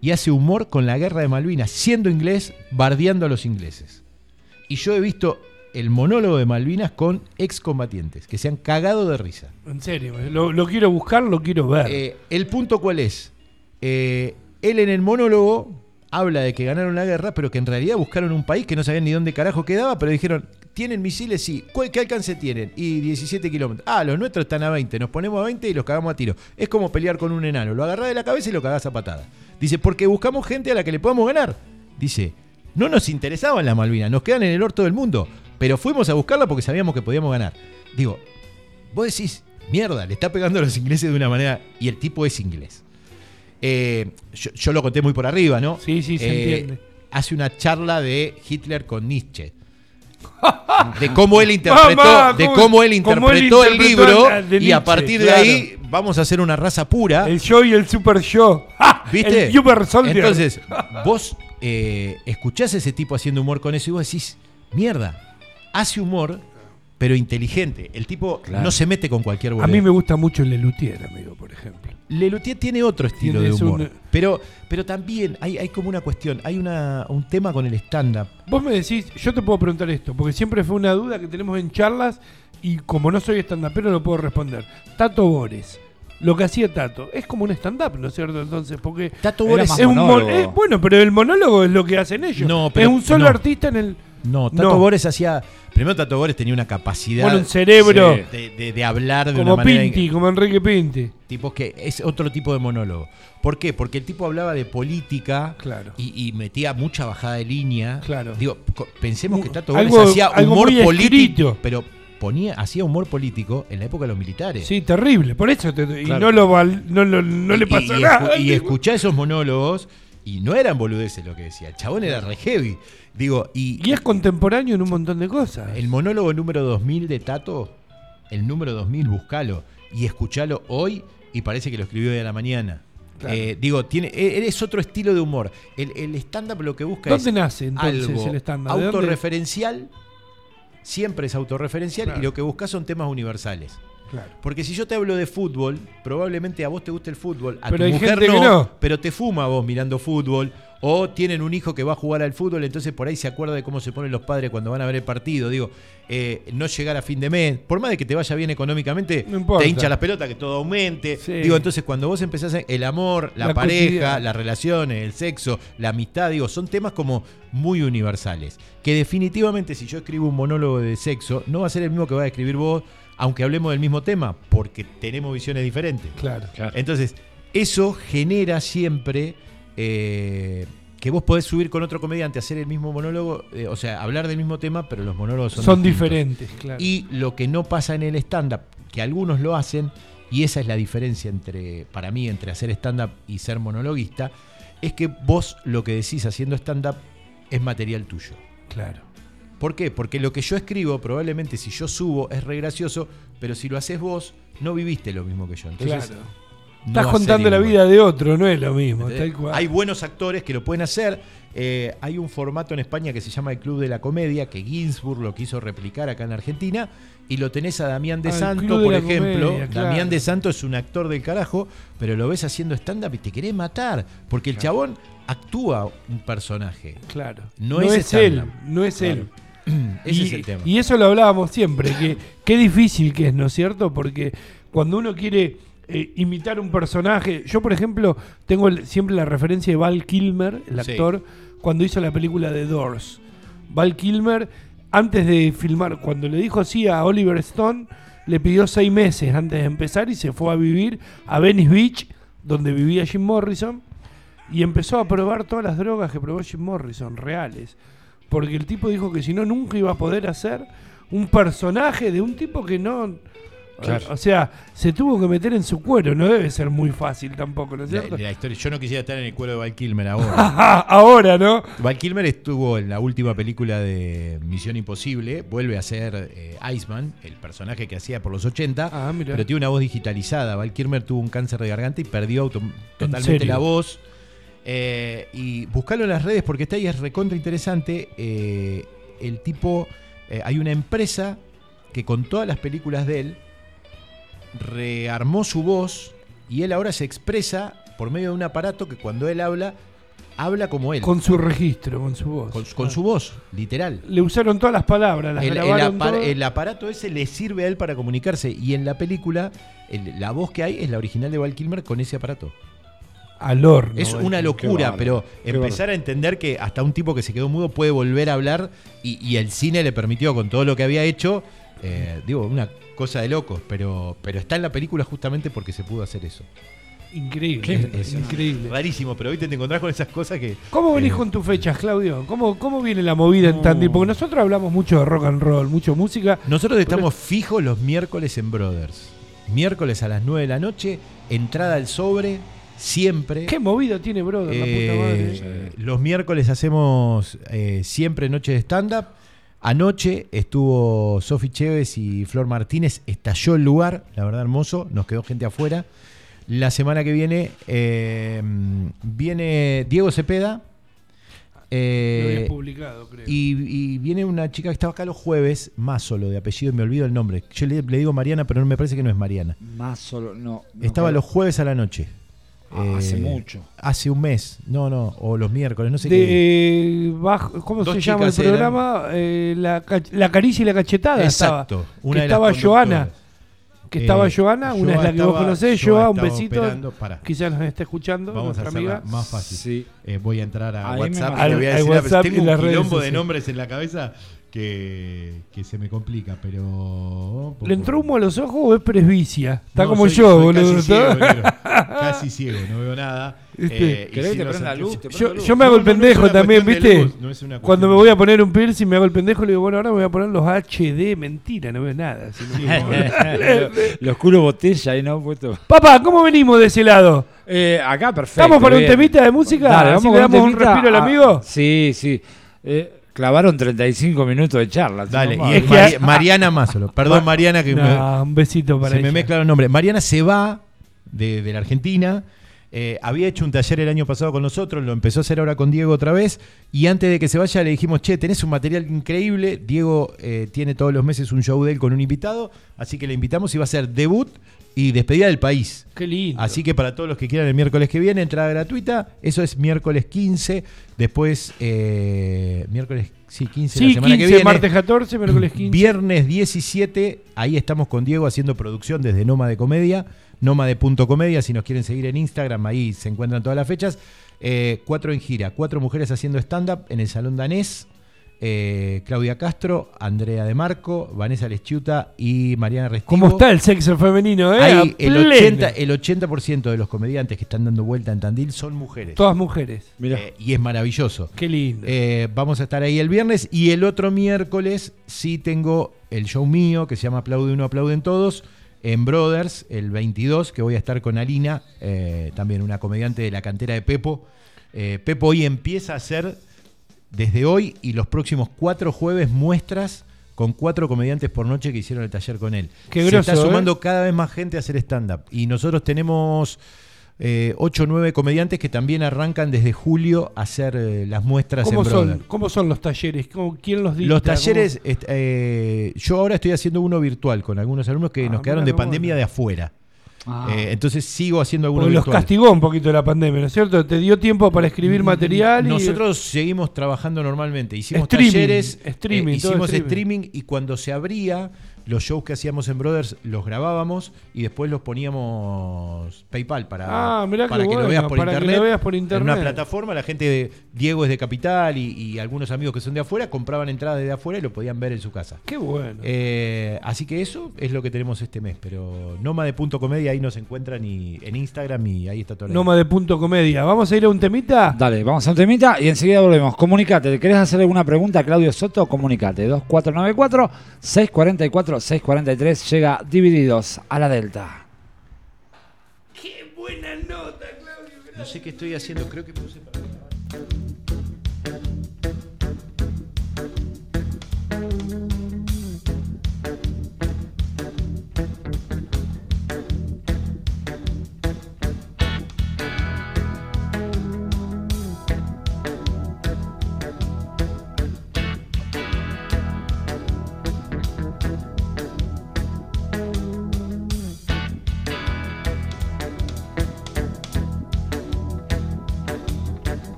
y hace humor con la guerra de Malvinas, siendo inglés, bardeando a los ingleses. Y yo he visto el monólogo de Malvinas con excombatientes que se han cagado de risa. En serio, lo, lo quiero buscar, lo quiero ver. Eh, el punto cuál es. Eh, él en el monólogo habla de que ganaron la guerra, pero que en realidad buscaron un país que no sabían ni dónde carajo quedaba, pero dijeron, ¿tienen misiles? Sí. ¿Cuál- ¿Qué alcance tienen? Y 17 kilómetros. Ah, los nuestros están a 20. Nos ponemos a 20 y los cagamos a tiro. Es como pelear con un enano. Lo agarrás de la cabeza y lo cagás a patada. Dice, porque buscamos gente a la que le podamos ganar. Dice, no nos interesaban las Malvinas, nos quedan en el orto del mundo, pero fuimos a buscarla porque sabíamos que podíamos ganar. Digo, vos decís, mierda, le está pegando a los ingleses de una manera y el tipo es inglés. Eh, yo, yo lo conté muy por arriba, ¿no? Sí, sí, se Eh, entiende. Hace una charla de Hitler con Nietzsche. (laughs) De cómo él interpretó, Mamá, de cómo- él interpretó el libro y a partir de claro. ahí vamos a hacer una raza pura. El show y el super. ¡Ja! (laughs) ¿Viste? El super soldier. Entonces, (laughs) vos eh, escuchás a ese tipo haciendo humor con eso y vos decís, mierda, hace humor, pero inteligente. El tipo Claro. no se mete con cualquier a boludez. mí me gusta mucho el Lelutier, amigo, por ejemplo. Lelutier tiene otro estilo Tiene de humor. Pero, pero también hay, hay como una cuestión, hay una, un tema con el stand-up. Vos me decís, yo te puedo preguntar esto, porque siempre fue una duda que tenemos en charlas y como no soy stand-upero no puedo responder. Tato Bores, lo que hacía Tato, es como un stand-up, ¿no es cierto? Entonces, porque Tato Bores es un mon- es- bueno, pero el monólogo es lo que hacen ellos. No, pero- es un solo no. artista en el... No, Tato No. Bores hacía. Primero, Tato Bores tenía una capacidad Bueno, un cerebro, de, de- de hablar de como una manera. Pinti, como Enrique Pinti. Tipo que es otro tipo de monólogo. ¿Por qué? Porque el tipo hablaba de política Claro. y, y metía mucha bajada de línea. Claro. Digo, pensemos que Tato Algo- Bores hacía algo humor político, pero ponía, hacía humor político en la época de los militares. Sí, terrible, por eso te, y Claro. no, lo, no, no le Y- pasó y, nada. y escuchá esos monólogos y no eran boludeces lo que decía. El chabón era re heavy. Digo, y, Y es contemporáneo en un montón de cosas. el monólogo número 2000 de Tato, el número 2000, buscalo y escuchalo hoy y parece que lo escribió hoy a la mañana. Claro. Eh, digo, tiene, e- es otro estilo de humor. El, el stand-up lo que busca ¿Dónde es nace entonces algo el stand-up? Autorreferencial, siempre es autorreferencial Claro. y lo que busca son temas universales. Claro. Porque si yo te hablo de fútbol, probablemente a vos te guste el fútbol, a Pero tu mujer no, no. pero te fuma vos mirando fútbol. O tienen un hijo que va a jugar al fútbol, entonces por ahí se acuerda de cómo se ponen los padres cuando van a ver el partido. Digo, eh, no llegar a fin de mes, por más de que te vaya bien económicamente, No te hincha las pelotas, que todo aumente. Sí. Digo, entonces cuando vos empezás a- el amor, la, La pareja, las relaciones, el sexo, la amistad, digo, son temas como muy universales. Que definitivamente si yo escribo un monólogo de sexo, no va a ser el mismo que va a escribir vos, aunque hablemos del mismo tema, porque tenemos visiones diferentes. Claro. Entonces, eso genera siempre eh, que vos podés subir con otro comediante a hacer el mismo monólogo, eh, o sea, hablar del mismo tema, pero los monólogos son, Son, diferentes, claro. Y lo que no pasa en el stand-up, que algunos lo hacen, y esa es la diferencia entre, para mí, entre hacer stand-up y ser monologuista, es que vos lo que decís haciendo stand-up es material tuyo. claro. ¿Por qué? Porque lo que yo escribo, probablemente si yo subo, es re gracioso, pero si lo haces vos, no viviste lo mismo que yo. Entonces, claro. no Estás contando la vida de otro, no es lo mismo. ¿Entendés? Tal cual. Hay buenos actores que lo pueden hacer. Eh, hay un formato en España que se llama el Club de la Comedia, que Ginsburg lo quiso replicar acá en Argentina. Y lo tenés a Damián de Ah, Santo, de por ejemplo. Comedia, claro. Damián de Santo es un actor del carajo, pero lo ves haciendo stand-up y te querés matar. Porque el chabón actúa un personaje. Claro. No es él, stand-up. no es Claro. él. Ese y, es el tema. y eso lo hablábamos siempre, que qué difícil que es, ¿no es cierto? Porque cuando uno quiere eh, imitar un personaje, yo por ejemplo tengo el- siempre la referencia de Val Kilmer, el Sí. actor, cuando hizo la película de Doors. Val Kilmer, antes de filmar, cuando le dijo sí a Oliver Stone, le pidió seis meses antes de empezar y se fue a vivir a Venice Beach, donde vivía Jim Morrison, y empezó a probar todas las drogas que probó Jim Morrison, reales. Porque el tipo dijo que si no, nunca iba a poder hacer un personaje de un tipo que no. Claro. O sea, se tuvo que meter en su cuero. No debe ser muy fácil tampoco, ¿no es cierto? la historia- yo no quisiera estar en el cuero de Val Kilmer (laughs) ahora. Ahora, ¿no? Val Kilmer estuvo en la última película de Misión Imposible, vuelve a ser eh, Iceman, el personaje que hacía por los 80, Ah, pero tiene una voz digitalizada. Val Kilmer tuvo un cáncer de garganta y perdió totalmente la voz. Eh, y buscarlo en las redes porque está ahí, es recontra interesante. Eh, el tipo, eh, hay una empresa que con todas las películas de él rearmó su voz y él ahora se expresa por medio de un aparato que cuando él habla, habla como él. Con su registro, con su voz. Con, con su voz, literal. Le usaron todas las palabras, las El, el grabaron apar- todo. el aparato ese le sirve a él para comunicarse. Y en la película, el- la voz que hay es la original de Val Kilmer con ese aparato. Al horno. es Val una locura, pero empezar a entender que hasta un tipo que se quedó mudo puede volver a hablar y, y el cine le permitió con todo lo que había hecho, eh, digo, una cosa de locos, pero, pero está en la película justamente porque se pudo hacer eso. Increíble. Es increíble. Rarísimo, pero viste, te encontrás con esas cosas que... ¿Cómo venís Eh, con tus fechas, Claudio? ¿Cómo, ¿Cómo viene la movida en Tandil? Porque nosotros hablamos mucho de rock and roll, mucho música. Nosotros estamos fijos los miércoles en Brothers. Miércoles a las 9 de la noche, entrada al sobre, siempre. ¿Qué movida tiene, brother? La Eh, puta madre. Los miércoles hacemos eh, siempre noche de stand-up. Anoche estuvo Sofi Chévez y Flor Martínez. Estalló el lugar, la verdad hermoso. Nos quedó gente afuera. La semana que viene eh, viene Diego Cepeda. Lo eh, habías publicado, creo. y, y viene una chica que estaba acá los jueves, más solo de apellido, me olvido el nombre. Yo le, le digo Mariana, pero no me parece que no es Mariana. Más solo, no. no Estaba creo. los jueves a la noche. Ah, hace Eh, mucho. Hace un mes, no, no, o los miércoles, no sé de, qué. bajo- ¿Cómo Dos se llama el programa? Eh, la, la caricia y la cachetada Exacto. estaba. una que de las estaba Joana. Que estaba Eh, Joana, una es la que vos estaba- conocés, Joa un estaba besito. Quizás nos esté escuchando, Vamos a nuestra hacerla amiga. más fácil. Sí. Eh, voy a entrar a me WhatsApp y le voy a decir, al a- WhatsApp y tengo un las redes quilombo de sociales. nombres en la cabeza que, que se me complica, pero... ¿Le entró humo a los ojos o es presbicia? Está No, como soy- yo, soy boludo. Casi ciego, (laughs) negro. Casi ciego, no veo nada. Este, Eh, y ¿Querés si que te prenda luz? Te Yo, luz. yo me hago No, el no, no es pendejo también, ¿viste? luz, no es una Cuando me voy a poner un piercing, me hago el pendejo y le digo, bueno, ahora me voy a poner los HD. Mentira, no veo nada. si no- (laughs) Lo oscuro botella ahí, ¿no? Puesto. Papá, ¿cómo venimos de ese lado? Eh, acá perfecto. ¿Estamos para un temita de música? Dale, vamos le con damos un respiro al Ah, amigo. Sí, sí. Eh, clavaron 35 minutos de charla. Dale, y es que- Mariana Másolo. Perdón, Mariana, que me- un besito para se me mezclan los nombres. Mariana se va de, de la Argentina. Eh, había hecho un taller el año pasado con nosotros, lo empezó a hacer ahora con Diego otra vez. Y antes de que se vaya le dijimos, che, tenés un material increíble. Diego eh, tiene todos los meses un show de él con un invitado. Así que le invitamos y va a ser debut y despedida del país. Qué lindo. Así que para todos los que quieran el miércoles que viene, entrada gratuita. Eso es miércoles 15. Después, eh, miércoles sí, 15 sí, la semana 15, que viene. martes 14, miércoles 15. Viernes 17, ahí estamos con Diego haciendo producción desde Noma de Comedia, Nómade.comedia, si nos quieren seguir en Instagram, ahí se encuentran todas las fechas. Eh, cuatro en gira, cuatro mujeres haciendo stand-up en el Salón Danés. Eh, Claudia Castro, Andrea De Marco, Vanessa Leschiuta y Mariana Restivo. ¿Cómo está el sexo femenino, eh? Ahí, A el, pleno. 80, el 80% de los comediantes que están dando vuelta en Tandil son mujeres. Todas mujeres. Mirá. Eh, y es maravilloso. Qué lindo. Eh, vamos a estar ahí el viernes y el otro miércoles sí tengo el show mío que se llama Aplaude uno, aplauden todos en Brothers, el 22, que voy a estar con Alina, eh, también una comediante de la cantera de Pepo. Eh, Pepo hoy empieza a hacer desde hoy y los próximos cuatro jueves muestras con cuatro comediantes por noche que hicieron el taller con él. Qué Se está ¿eh? sumando cada vez más gente a hacer stand-up. Y nosotros tenemos eh, ocho o nueve comediantes que también arrancan desde julio a hacer eh, las muestras ¿Cómo en Brother. son, ¿Cómo son los talleres? ¿Cómo- ¿Quién los dicta? Los talleres, est- eh, yo ahora estoy haciendo uno virtual con algunos alumnos que Ah, nos quedaron de pandemia de afuera. Ah. Eh, entonces sigo haciendo algunos Porque los virtual. castigó un poquito la pandemia, ¿no es cierto? Te dio tiempo para escribir material y... Nosotros seguimos trabajando normalmente. Hicimos Streaming, talleres, streaming, eh, hicimos streaming. streaming. y cuando se abría, los shows que hacíamos en Brothers los grabábamos y después los poníamos PayPal para, Ah, para que bueno, lo veas por para que internet. lo veas por En internet. una plataforma, la gente de Diego es de Capital y, y algunos amigos que son de afuera compraban entradas desde afuera y lo podían ver en su casa. Qué bueno. Eh, así que eso es lo que tenemos este mes. Pero Noma de Punto Comedia ahí nos encuentran y en Instagram y ahí está todo. Noma de punto comedia. ¿Vamos a ir a un temita? Dale, vamos a un temita y enseguida volvemos. Comunicate, ¿querés hacer alguna pregunta a Claudio Soto? Comunicate. 6.43 llega divididos a la Delta. ¡Qué buena nota, Claudio! No sé qué estoy haciendo, creo que puse para...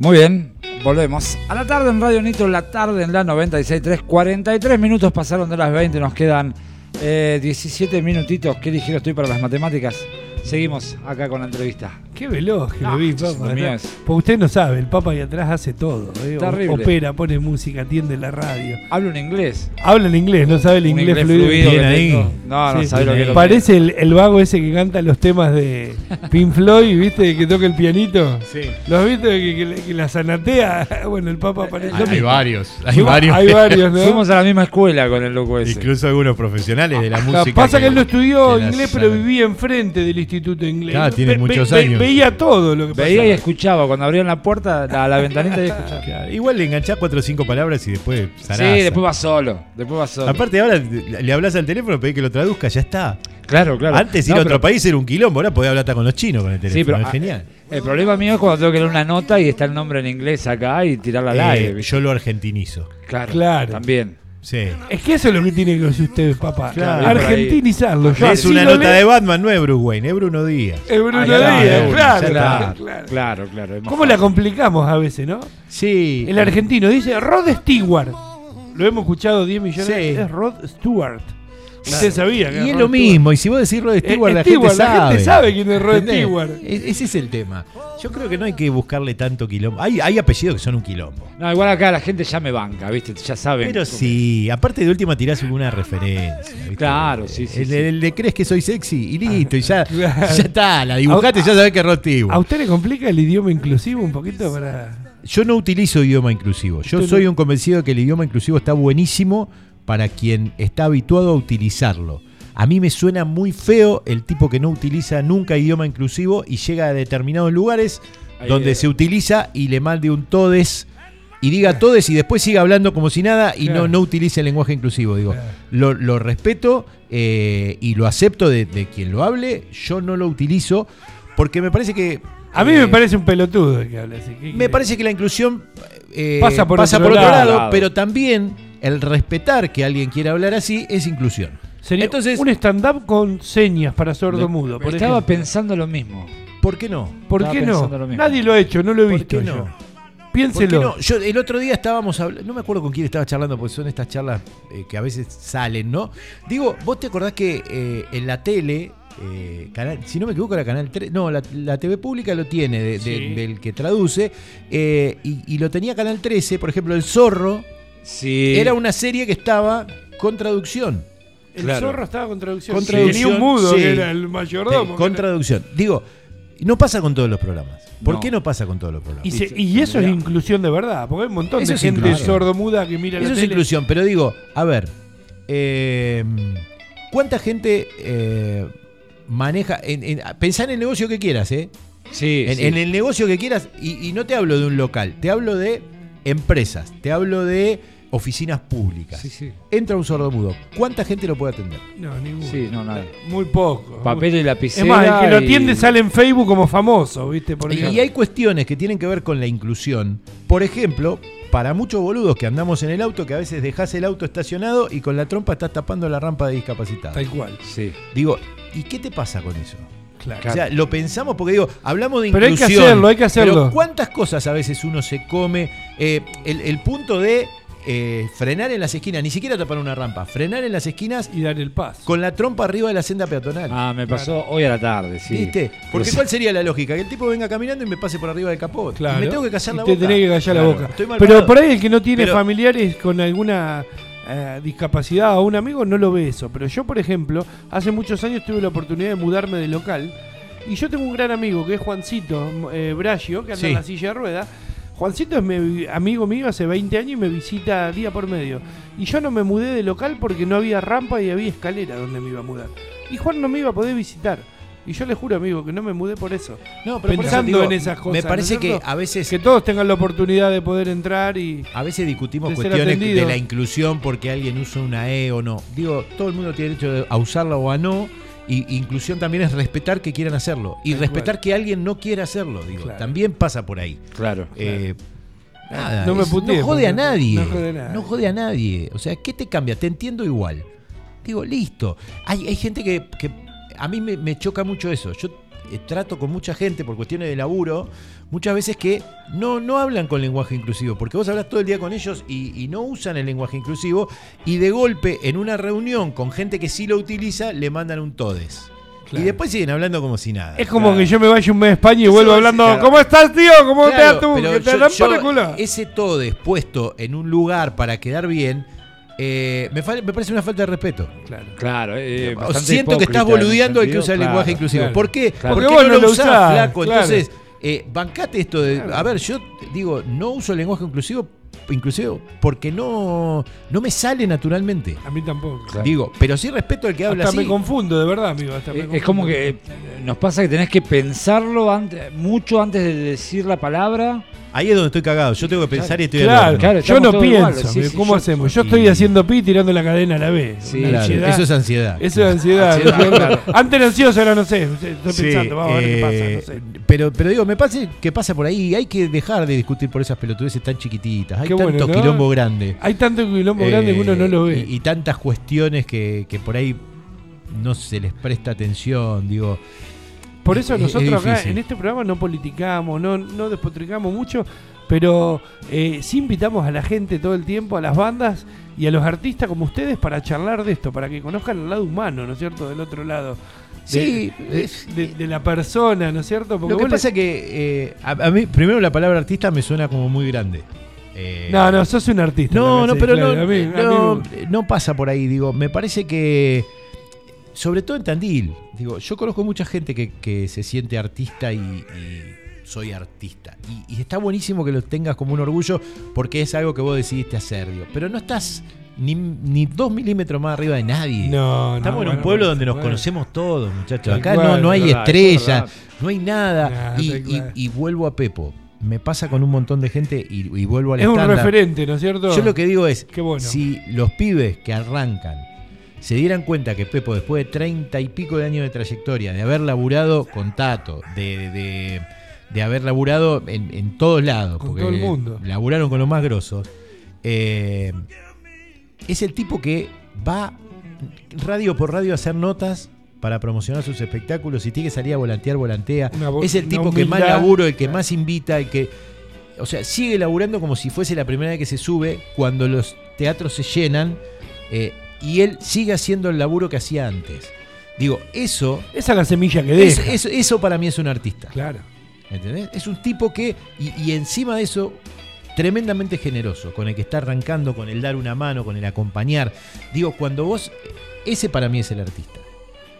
Muy bien, volvemos. A la tarde en Radio Nitro, la tarde en la 96.3. 43 minutos pasaron de las 20, nos quedan eh, 17 minutitos. Qué ligero estoy para las matemáticas. Seguimos acá con la entrevista. Qué veloz que No, lo vi, papá. Porque usted no sabe, el Papa ahí atrás hace todo. ¿eh? Terrible. Opera, pone música, atiende la radio. Hablo en inglés. Habla en inglés, no sabe el Un inglés, inglés fluido. fluido. Bien ahí. tengo. No, no Sí, sabe lo que Parece el, el vago ese que canta los temas de Pink Floyd, ¿viste? Que toca el pianito. Sí. ¿Lo has visto? Que, que- que la zanatea. (laughs) Bueno, el Papa parece. Hay, hay varios. Hay Fuimos- varios. Hay varios, ¿no? Fuimos a la misma escuela con el loco ese. Incluso algunos profesionales de la Ah, música. Pasa que él no estudió inglés, pero vivía enfrente del Instituto de Inglés. Claro, tiene muchos años. Veía todo lo que pasaba. Veía y escuchaba. Cuando abrían la puerta, la, la ventanita y escuchaba. (laughs) Claro, Igual le enganchás cuatro o cinco palabras y después Sí, zaraza. después va solo. Después va solo. Aparte ahora le hablas al teléfono, pedís que lo traduzca, ya está. claro, claro. Antes ir No, a otro pero- país era un quilombo, ahora podés hablar hasta con los chinos con el teléfono, Sí, pero es ah, genial. El problema mío es cuando tengo que leer una nota y está el nombre en inglés acá y tirarla al Eh, aire. yo lo argentinizo. Claro, Claro. También. Sí. Es que eso es lo que tiene que hacer usted, papá. Claro, Argentinizarlo. Yo Es una nota de Batman, no es Bruce Wayne, es Bruno Díaz. Es Bruno Díaz, claro, claro, ¿Cómo la complicamos a veces, no? Sí. El argentino dice Rod Stewart. Lo hemos escuchado 10 millones Sí. de veces. Es Rod Stewart. Usted sabía que Y es lo Stewart. mismo, y si vos decís Rod Stewart, Eh, la, Stewart, gente la sabe. gente sabe quién es Rod ¿Entendés? Stewart. E- Ese es el tema. Yo creo que no hay que buscarle tanto quilombo. Hay, hay apellidos que son un quilombo. No, igual acá la gente ya me banca, ¿viste? Ya saben. Pero sí, aparte de última tirás alguna referencia. ¿viste? Claro, sí, sí, El, sí. el de crees que soy sexy y listo, y ya, (laughs) ya está, la dibujaste, A- ya sabés que es Rod Stewart. ¿A usted le complica el idioma inclusivo un poquito para.? Yo no utilizo idioma inclusivo. Yo Usted soy un convencido de que el idioma inclusivo está buenísimo para quien está habituado a utilizarlo. A mí me suena muy feo el tipo que no utiliza nunca idioma inclusivo y llega a determinados lugares Ahí, donde eh. se utiliza y le mande un todes y diga todes y después siga hablando como si nada y Claro. no, no utilice el lenguaje inclusivo. Digo, Claro. lo, lo respeto eh, y lo acepto de, de quien lo hable. Yo no lo utilizo porque me parece que... A mí eh, me parece un pelotudo el que habla así. ¿Qué me parece que la inclusión eh, Pasa por otro otro lado. lado, pero también el respetar que alguien quiera hablar así es inclusión. Sería Entonces- un stand-up con señas para sordo mudo. Por Estaba ejemplo. pensando lo mismo. ¿Por qué no? ¿Por estaba qué no? lo. Nadie lo ha hecho, no lo he ¿Por visto Piénselo. qué no? Yo el otro día estábamos hablando, no me acuerdo con quién estaba charlando, porque son estas charlas eh, que a veces salen, ¿no? Digo, ¿vos te acordás que eh, en la tele, eh, canal- si no me equivoco, la Canal 3, no, la, la TV pública lo tiene, de- de- Sí. del que traduce, eh, y, y lo tenía Canal 13, por ejemplo, El Zorro, Sí. era una serie que estaba con traducción. El Claro. zorro estaba con traducción. Con Sí, traducción, Tenía un mudo sí. que era el mayordomo. Con traducción. Digo, no pasa con todos los programas. ¿Por No. qué no pasa con todos los programas? Y, se- y eso es inclusión de verdad, porque hay un montón Eso de es gente inclusión. sordomuda que mira Eso la es tele. inclusión, pero digo, a ver, eh, ¿cuánta gente eh, maneja? En, en- pensá en el negocio que quieras, ¿eh? Sí, En, sí. en el negocio que quieras, y, y no te hablo de un local, te hablo de empresas, te hablo de oficinas públicas. Sí, sí. Entra un sordomudo, ¿cuánta gente lo puede atender? No, ninguno. Sí, no, nada. Muy poco. Papel y lapicera. Es más, el que lo atiende sale en Facebook como famoso, ¿viste? Por Y, hay cuestiones que tienen que ver con la inclusión. Por ejemplo, para muchos boludos que andamos en el auto, que a veces dejás el auto estacionado y con la trompa estás tapando la rampa de discapacitado. Tal cual. Sí. Digo, ¿y qué te pasa con eso? Claro. O sea, lo pensamos porque digo, hablamos de Pero hay que inclusión. hacerlo, hay que hacerlo. Pero ¿cuántas cosas a veces uno se come? Eh, el, el punto de eh, frenar en las esquinas, ni siquiera tapar una rampa, frenar en las esquinas Y dar el paso. con la trompa arriba de la senda peatonal. Ah, me pasó hoy a la tarde, sí. ¿Viste? Porque Pero- ¿cuál sería la lógica? Que el tipo venga caminando y me pase por arriba del capó. Claro. Y me tengo que callar Y la te boca. tenés que callar la boca. estoy mal Pero parado. por ahí el que no tiene Pero- familiares con alguna eh, discapacidad o un amigo no lo ve eso. Pero yo, por ejemplo, hace muchos años tuve la oportunidad de mudarme de local. Y yo tengo un gran amigo que es Juancito eh, Bragio, que anda Sí. en la silla de ruedas. Juancito es mi amigo mío hace 20 años y me visita día por medio. Y yo no me mudé de local porque no había rampa y había escalera donde me iba a mudar. Y Juan no me iba a poder visitar. Y yo le juro, amigo, que no me mudé por eso. No, pero Pensando digo, en esas cosas. Me ¿no parece que cierto? a veces Que todos tengan la oportunidad de poder entrar y. A veces discutimos de cuestiones de la inclusión porque alguien usa una E o no. Digo, todo el mundo tiene derecho a usarla o a no. Y inclusión también es respetar que quieran hacerlo. Y Tal respetar cual. que alguien no quiera hacerlo. Digo, Claro. también pasa por ahí. Claro. Eh, nada, No me no jode a nadie. no jode a nadie. No jode a nadie. O sea, ¿qué te cambia? Te entiendo igual. Digo, listo. Hay, hay gente que, que a mí me, me choca mucho eso. Yo eh, trato con mucha gente por cuestiones de laburo, muchas veces que no, no hablan con lenguaje inclusivo, porque vos hablas todo el día con ellos y, y no usan el lenguaje inclusivo, y de golpe en una reunión con gente que sí lo utiliza, le mandan un todes. Claro. Y después siguen hablando como si nada. Es como Claro. que yo me vaya un mes a España y vuelvo hablando, claro. ¿cómo estás, tío? ¿Cómo te tú? pero Que te yo- dan yo, ese todes puesto en un lugar para quedar bien, eh, me, parece una falta de respeto. Claro. Claro, eh, O bastante siento que estás boludeando al que usa el claro. lenguaje inclusivo. claro. ¿Por qué? Claro. Porque Porque vos no no lo usás, usás, flaco. claro. Entonces, eh, bancate esto de. Claro. A ver, yo digo, no uso el lenguaje inclusivo, inclusivo porque no, no me sale naturalmente. A mí tampoco. Claro. Digo, pero sí respeto al que habla Hasta así. me confundo, de verdad, amigo. hasta me Eh, Es como que eh, nos pasa que tenés que pensarlo antes, mucho antes de decir la palabra. Ahí es donde estoy cagado. Yo tengo que pensar y estoy Claro. Claro, yo no pienso. sí, sí, ¿Cómo yo- hacemos? Yo y- estoy haciendo pi tirando la cadena a la B. Sí, Claro, eso es ansiedad. Eso es ansiedad. Ansiedad. Antes era ansioso, ahora no sé. Estoy Sí, pensando, vamos a ver qué pasa. No sé. eh, pero, pero digo, me parece que pasa por ahí. Hay que dejar de discutir por esas pelotudeces tan chiquititas. Hay Qué tanto bueno, ¿no? quilombo grande. Hay tanto quilombo grande que uno no lo ve. Eh, Y, y tantas cuestiones que, que por ahí no se les presta atención. Digo, Por eso es- es nosotros acá en este programa no politicamos, no, no despotricamos mucho, pero eh, sí invitamos a la gente todo el tiempo, a las bandas y a los artistas como ustedes para charlar de esto, para que conozcan el lado humano, ¿no es cierto? Del otro lado. De, Sí, de, es- de- de la persona, ¿no es cierto? Porque lo que pasa es que eh, a, a mí, primero la palabra artista me suena como muy grande. Eh, No, no, sos un artista. No, no, pero claro, no, a mí- no, mí- no pasa por ahí. Digo, me parece que, sobre todo en Tandil, digo, yo conozco mucha gente que, que se siente artista y, y soy artista. Y, y está buenísimo que lo tengas como un orgullo porque es algo que vos decidiste hacer, digo. Pero no estás ni, ni dos milímetros más arriba de nadie. No, no, Estamos en un bueno, pueblo donde nos bueno. conocemos todos, muchachos. Acá no, no hay es verdad, eso es estrellas, verdad. no hay nada. Nah, y, vuelvo a Pepo. Me pasa con un montón de gente y, y vuelvo al Es un referente, ¿no es cierto? Yo lo que digo es, bueno. si los pibes que arrancan se dieran cuenta que Pepo, después de treinta y pico de años de trayectoria, de haber laburado con Tato, de, de- de haber laburado en, en todos lados, Con porque todo el mundo. laburaron con los más grosos, eh, es el tipo que va radio por radio a hacer notas para promocionar sus espectáculos. Si tiene que salir a volantear, volantea. Es el tipo que más laburo, el que más invita, el que. O sea, sigue laburando como si fuese la primera vez que se sube, cuando los teatros se llenan, eh, y él sigue haciendo el laburo que hacía antes. Digo, eso, Esa es la semilla que deja. eso, eso para mí es un artista. Claro. ¿Entendés? Es un tipo que, y, y encima de eso, tremendamente generoso, con el que está arrancando, con el dar una mano, con el acompañar. Digo, cuando vos, ese para mí es el artista.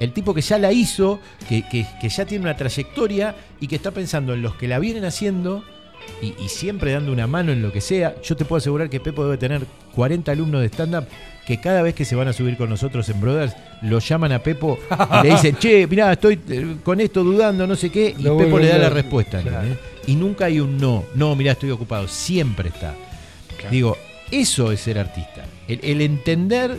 El tipo que ya la hizo, que, que- que ya tiene una trayectoria y que está pensando en los que la vienen haciendo y, y siempre dando una mano en lo que sea. Yo te puedo asegurar que Pepo debe tener 40 alumnos de stand-up que cada vez que se van a subir con nosotros en Brothers, lo llaman a Pepo y le dicen, che, mirá, estoy eh, con esto dudando, no sé qué, y Lo Pepo le da la respuesta. Y nunca hay un no, no, mirá, estoy ocupado, siempre está. Digo, eso es ser artista. El, el entender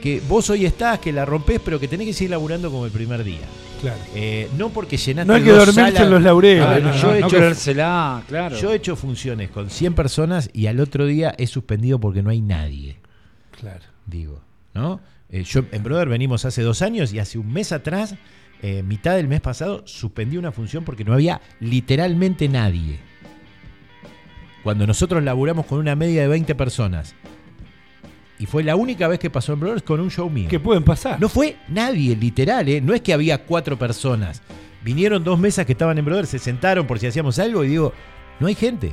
que vos hoy estás, que la rompés, pero que tenés que seguir laburando como el primer día. Claro. Eh, no porque llenaste No hay que dormirse salas- en los laureles. Ah, no, yo no, he no hecho- claro. Yo he hecho funciones con 100 personas y al otro día he suspendido porque no hay nadie, Claro. Digo, ¿no? Eh, yo en Brother venimos hace dos años y hace un mes atrás, eh, mitad del mes pasado, suspendí una función porque no había literalmente nadie. Cuando nosotros laburamos con una media de 20 personas. Y fue la única vez que pasó en Brothers con un show mío. Que pueden pasar. No fue nadie, literal, ¿eh? No es que había cuatro personas. Vinieron dos mesas que estaban en Brother, se sentaron por si hacíamos algo y digo, no hay gente.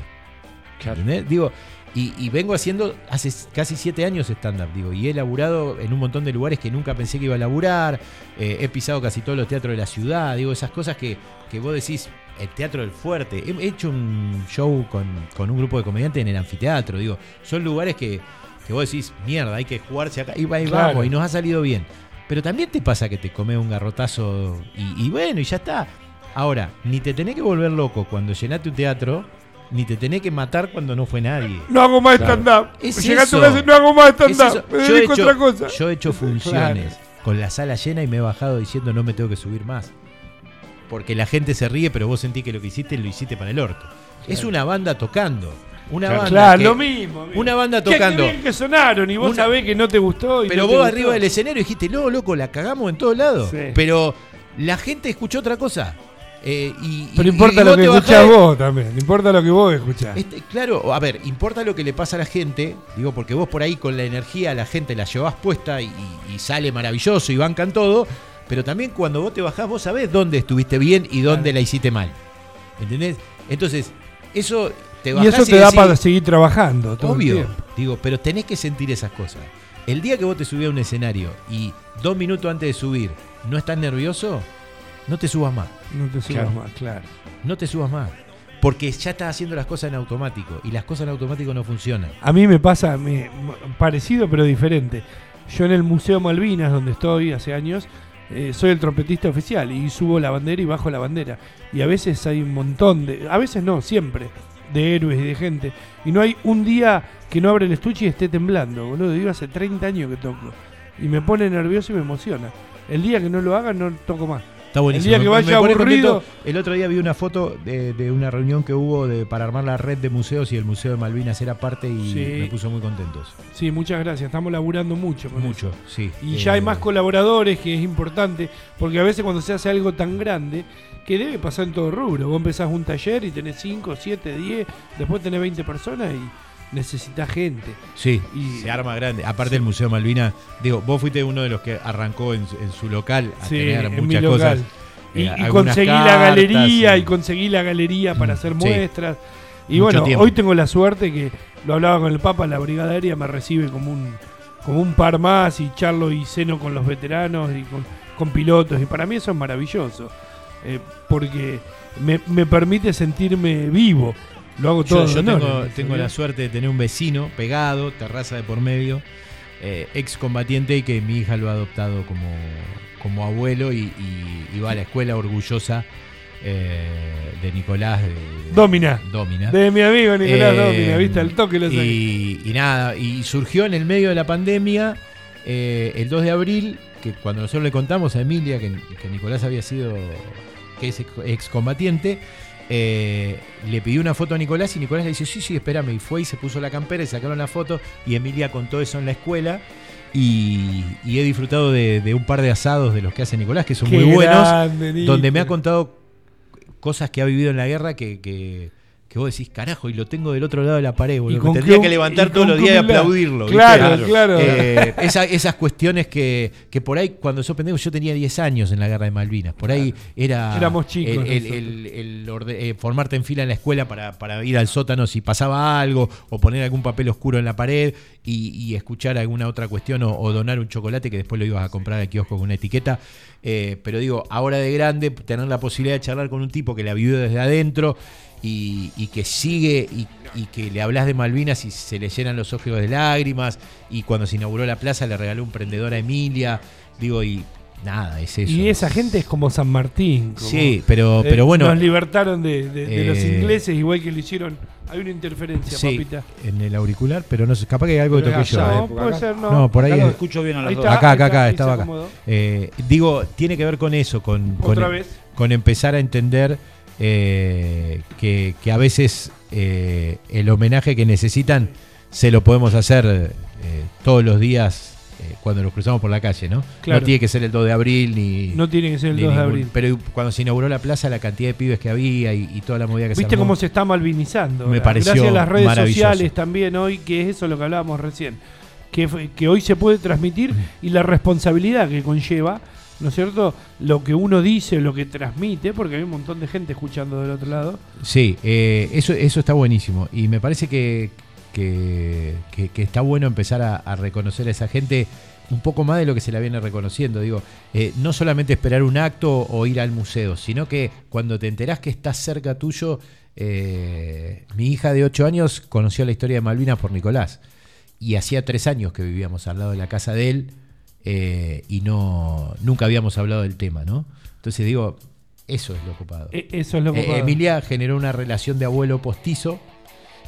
Claro. ¿Entendés? Digo, y, y vengo haciendo hace casi siete años stand-up, digo, y he laburado en un montón de lugares que nunca pensé que iba a laburar. eh, he pisado casi todos los teatros de la ciudad, digo, esas cosas que, que vos decís, el teatro del fuerte. He hecho un show con, con un grupo de comediantes en el anfiteatro, digo, son lugares que, que vos decís, mierda, hay que jugarse acá, y, va- y Claro. vamos, y nos ha salido bien. Pero también te pasa que te comes un garrotazo y, y bueno, y ya está. Ahora, ni te tenés que volver loco cuando llenaste un teatro, ni te tenés que matar cuando no fue nadie. No hago más Claro. stand-up. Es Llega a casa no hago más stand-up. Me Yo, he dedico a hecho, otra cosa. yo he hecho (laughs) funciones con la sala llena y me he bajado diciendo no me tengo que subir más. Porque la gente se ríe, pero vos sentís que lo que hiciste lo hiciste para el orto. Es una banda tocando. Una Claro. banda. Claro, que- lo mismo. amigo. Una banda Qué- qué tocando. bien que sonaron y vos Una- sabés que no te gustó. y Pero no vos gustó. arriba del escenario dijiste, no, loco, la cagamos en todos lados. Sí. Pero La gente escuchó otra cosa. Eh, y, Pero y- importa y lo que escuchás bajás- vos también. Importa lo que vos escuchás. Este, claro, a ver, importa lo que le pasa a la gente, digo, porque vos por ahí con la energía a la gente la llevás puesta y, y- y sale maravilloso y bancan todo, pero también cuando vos te bajás vos sabés dónde estuviste bien y dónde la hiciste mal. ¿Entendés? Entonces, eso te Y bajás eso te da decís, para seguir trabajando. Todo Obvio, digo, pero tenés que sentir esas cosas. El día que vos te subís a un escenario y dos minutos antes de subir no estás nervioso, no te subas más. No te subas Claro. más, claro. No te subas más. Porque ya estás haciendo las cosas en automático y las cosas en automático no funcionan. A mí me pasa me- parecido pero diferente. Yo en el Museo Malvinas, donde estoy hace años, eh, soy el trompetista oficial y subo la bandera y bajo la bandera. Y a veces hay un montón de, a veces no, siempre, de héroes y de gente. Y no hay un día que no abre el estuche y esté temblando, boludo. Digo, hace 30 años que toco. Y me pone nervioso y me emociona. El día que no lo haga, no toco más. Está buenísimo. El día que vaya aburrido-. El otro día vi una foto de, de una reunión que hubo de, para armar la red de museos y el Museo de Malvinas era parte y Sí. me puso muy contentos. Sí, muchas gracias. Estamos laburando mucho con eso. Mucho, sí. Y Eh, ya hay más colaboradores, que es importante, porque a veces cuando se hace algo tan grande, que debe pasar en todo rubro. Vos empezás un taller y tenés 5, 7, 10, después tenés 20 personas y necesitas gente. Sí, y- se arma grande. Aparte del Museo de Malvinas, digo, vos fuiste uno de los que arrancó en, su- en su local a Sí, tener muchas cosas. Y, eh, y conseguí la galería y- y conseguí la galería para Mm, hacer sí. muestras. Y Mucho bueno, tiempo. hoy tengo la suerte que lo hablaba con el Papa, la Brigada Aérea me recibe como un, como un par más y charlo y ceno con los veteranos y con, con pilotos. Y para mí eso es maravilloso, eh, porque me, me permite sentirme vivo. Lo hago todo. Yo, yo honor, tengo, tengo la suerte de tener un vecino pegado, terraza de por medio, eh, ex combatiente y que mi hija lo ha adoptado como, como abuelo y, y- y va a la escuela orgullosa eh, de Nicolás. De, de- Domina. Domina. De mi amigo Nicolás Eh, Domina, ¿viste? Al toque lo y, y nada, y surgió en el medio de la pandemia eh, el 2 de abril, que cuando nosotros le contamos a Emilia que, que Nicolás había sido, que es ex- excombatiente, eh, le pidió una foto a Nicolás y Nicolás le dice, sí, sí, espérame, y fue y se puso la campera y sacaron la foto y Emilia contó eso en la escuela. Y, y he disfrutado de, de un par de asados de los que hace Nicolás, que son Qué muy buenos grande, donde me ha contado cosas que ha vivido en la guerra que, que, que vos decís, carajo, y lo tengo del otro lado de la pared, boludo. Que tendría que levantar todos los días y aplaudirlo. ¿viste? Claro, claro. Eh, esa- esas cuestiones que, que por ahí, cuando sos pendejo, yo tenía 10 años en la guerra de Malvinas. Por ahí era. Éramos chicos El, el- nosotros. el- el orde- eh, formarte en fila en la escuela para, para ir al sótano si pasaba algo, o poner algún papel oscuro en la pared y, y escuchar alguna otra cuestión, o, o donar un chocolate que después lo ibas a comprar al kiosco con una etiqueta. Eh, pero digo, ahora de grande, tener la posibilidad de charlar con un tipo que la vivió desde adentro y, y que sigue y, y que le hablas de Malvinas y se le llenan los ojos de lágrimas y cuando se inauguró la plaza le regaló un prendedor a Emilia, digo, y nada, es eso. Y esa gente es como San Martín. como- Sí, pero, Eh, pero bueno, Nos libertaron de, de- de los eh, ingleses, igual que lo hicieron. Hay una interferencia, sí, papita. en el auricular, pero no sé, capaz que hay algo que toqué yo. eh. No, época puede acá. ser, no. No, por ahí Acá lo es- escucho bien a las Ahí dos. está, Acá, ahí acá, acá, ahí estaba acá. Eh, digo, tiene que ver con eso, con, con, Otra vez. con empezar a entender eh, que, que a veces eh, el homenaje que necesitan se lo podemos hacer eh, todos los días cuando nos cruzamos por la calle, ¿no? Claro. No tiene que ser el 2 de abril ni... No tiene que ser el ni 2 de abril. Pero cuando se inauguró la plaza, la cantidad de pibes que había y, y toda la movida que se Viste cómo se está malvinizando. Me pareció Gracias a las redes sociales también hoy, que es eso lo que hablábamos recién. Que, que hoy se puede transmitir y la responsabilidad que conlleva, ¿no es cierto? Lo que uno dice, lo que transmite, porque hay un montón de gente escuchando del otro lado. Sí, eh, eso, eso está buenísimo. Y me parece que, que, que- está bueno empezar a, a reconocer a esa gente un poco más de lo que se la viene reconociendo. Digo, eh, no solamente esperar un acto o ir al museo, sino que cuando te enterás que estás cerca tuyo, eh, mi hija de 8 años conoció la historia de Malvinas por Nicolás. Y hacía tres años que vivíamos al lado de la casa de él eh, y no nunca habíamos hablado del tema, ¿no? Entonces digo, eso es lo ocupado. E- eso es lo que Eh, Emilia generó una relación de abuelo postizo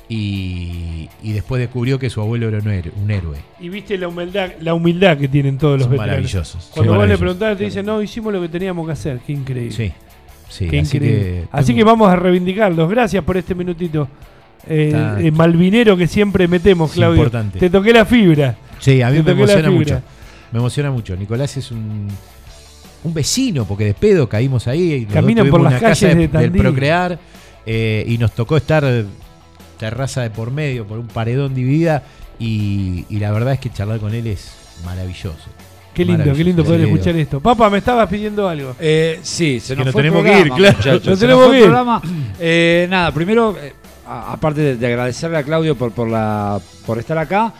y, y después descubrió que su abuelo era un héroe. Un héroe. Y viste la humildad, la humildad que tienen todos los Son veteranos. maravillosos. Cuando vos le preguntás, te dicen, no, hicimos lo que teníamos que hacer. Qué increíble. Sí, sí. Qué así increíble. que, Así que vamos a reivindicarlos. Gracias por este minutito. Eh, malvinero que siempre metemos, Es Claudio. importante. Te toqué la fibra. Sí, a mí te me emociona mucho. Me emociona mucho. Nicolás es un. un vecino, porque de pedo caímos ahí. Caminan por las una casa calles de del Tandil. Procrear eh, y nos tocó estar terraza de por medio, por un paredón dividida. Y, y la verdad es que charlar con él es maravilloso. Qué lindo, qué lindo poder escuchar esto. Papá, me estabas pidiendo algo. Eh, sí, se Que nos fue tenemos que ir, claro. muchachos, Nos tenemos fue que el ir. programa. Eh, nada, primero, eh, aparte de, de agradecerle a Claudio por, por, la, por estar acá,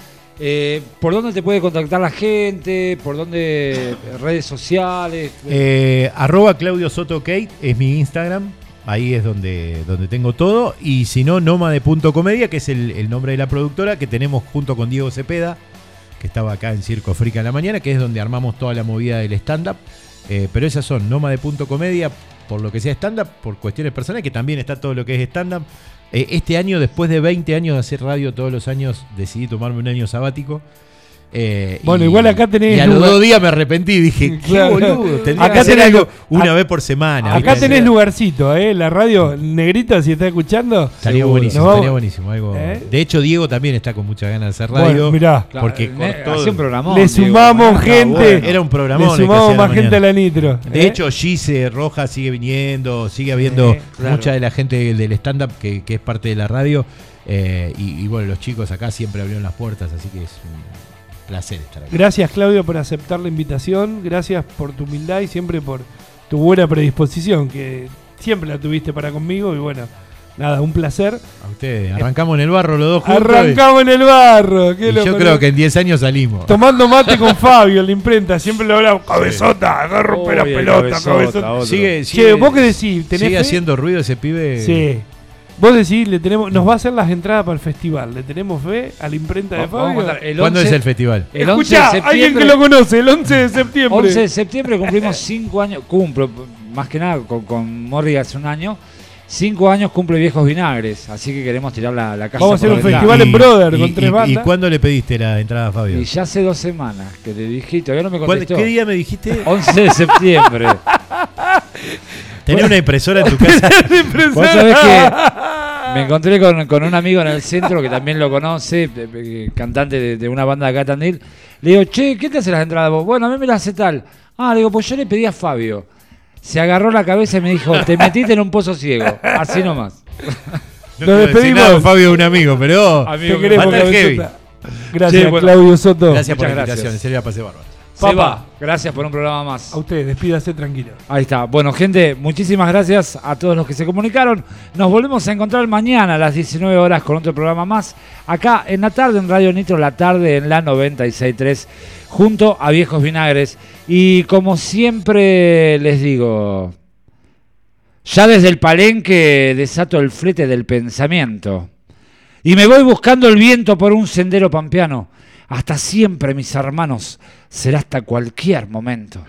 eh, ¿por dónde te puede contactar la gente? ¿Por dónde? ¿Redes sociales? Eh, arroba Claudio Soto Kate es mi Instagram. Ahí es donde, donde tengo todo. Y si no, Nómade.comedia, que es el, nombre de la productora que tenemos junto con Diego Cepeda, que estaba acá en Circo Frica en la mañana, que es donde armamos toda la movida del stand-up. Eh, pero esas son Nómade.comedia, por lo que sea stand-up, por cuestiones personales, que también está todo lo que es stand-up. Eh, este año, después de 20 años de hacer radio todos los años, decidí tomarme un año sabático. Eh, Bueno, y- igual acá tenés Y a los lugar- dos días me arrepentí. Dije, (laughs) qué Claro. boludo. Tendría Acá que hacer tenés algo una vez por semana. Acá tenés lugarcito, ¿eh? La radio negrita, si está escuchando. Estaría Seguro. buenísimo, vamos- estaría buenísimo. Algo... ¿Eh? De hecho, Diego también está con muchas ganas de hacer radio. Bueno, mirá. Claro, porque eh, cortó- hace un programón. Le sumamos gente. bueno. Era un Le programón. que sumamos más gente a la nitro. De ¿eh? hecho, Gise Roja sigue viniendo, sigue habiendo Eh, claro. mucha de la gente del stand-up que, que es parte de la radio. eh, y, y bueno, los chicos acá siempre abrieron las puertas, así que es un placer estar aquí. Gracias, Claudio, por aceptar la invitación. Gracias por tu humildad y siempre por tu buena predisposición, que siempre la tuviste para conmigo. Y bueno, nada, un placer. A ustedes, arrancamos en el barro los dos juntos. y- Arrancamos en el barro. qué y loco, yo creo que en 10 años salimos. Tomando mate con (laughs) Fabio en la imprenta, siempre lo hablamos. Cabezota, agarra rompe la Uy, el pelota, cabezota, cabezota. otro. Sigue, Che, sigue, vos qué decís, ¿tenés sigue fe? haciendo ruido ese pibe. Sí. Vos decís, le tenemos, nos va a hacer las entradas para el festival. ¿Le tenemos fe a la imprenta de a Fabio? contar, el ¿Cuándo 11 es el festival? El 11 de Escuchá, alguien septiembre. que lo conoce, el 11 de septiembre. 11 de septiembre cumplimos 5 años, cumplo, más que nada con, con Morri hace un año, 5 años cumple Viejos Vinagres, así que queremos tirar la, la casa Vamos a hacer un festival en Brother con y- tres y- bandas. ¿Y cuándo le pediste la entrada, Fabio? Y ya hace dos semanas que le dije, todavía no me ¿Cuál- contestó. ¿Qué día me dijiste? 11 de septiembre. (laughs) ¿Tenés una impresora en tu casa? (laughs) Vos sabés que (laughs) me encontré con, con un amigo en el centro que también lo conoce, eh, eh, cantante de, de una banda de acá Tandil. Le digo, che, ¿qué te hace las entradas vos? Bueno, a mí me las hace tal. Ah, le digo, pues yo le pedí a Fabio. Se agarró la cabeza y me dijo, te metiste en un pozo ciego. Así nomás. (laughs) No Nos despedimos. nada, Fabio es un amigo, pero... Amigo Te queremos. Gracias, Sí, bueno. Claudio Soto. Gracias por la invitación, en serio la Seba, gracias por un programa más. A usted, despídase tranquilo. Ahí está. Bueno, gente, muchísimas gracias a todos los que se comunicaron. Nos volvemos a encontrar mañana a las 19 horas con otro programa más. Acá en la tarde, en Radio Nitro, la tarde en la 96.3, junto a Viejos Vinagres. Y como siempre les digo, ya desde el palenque desato el flete del pensamiento. Y me voy buscando el viento por un sendero pampeano. Hasta siempre, mis hermanos, será hasta cualquier momento.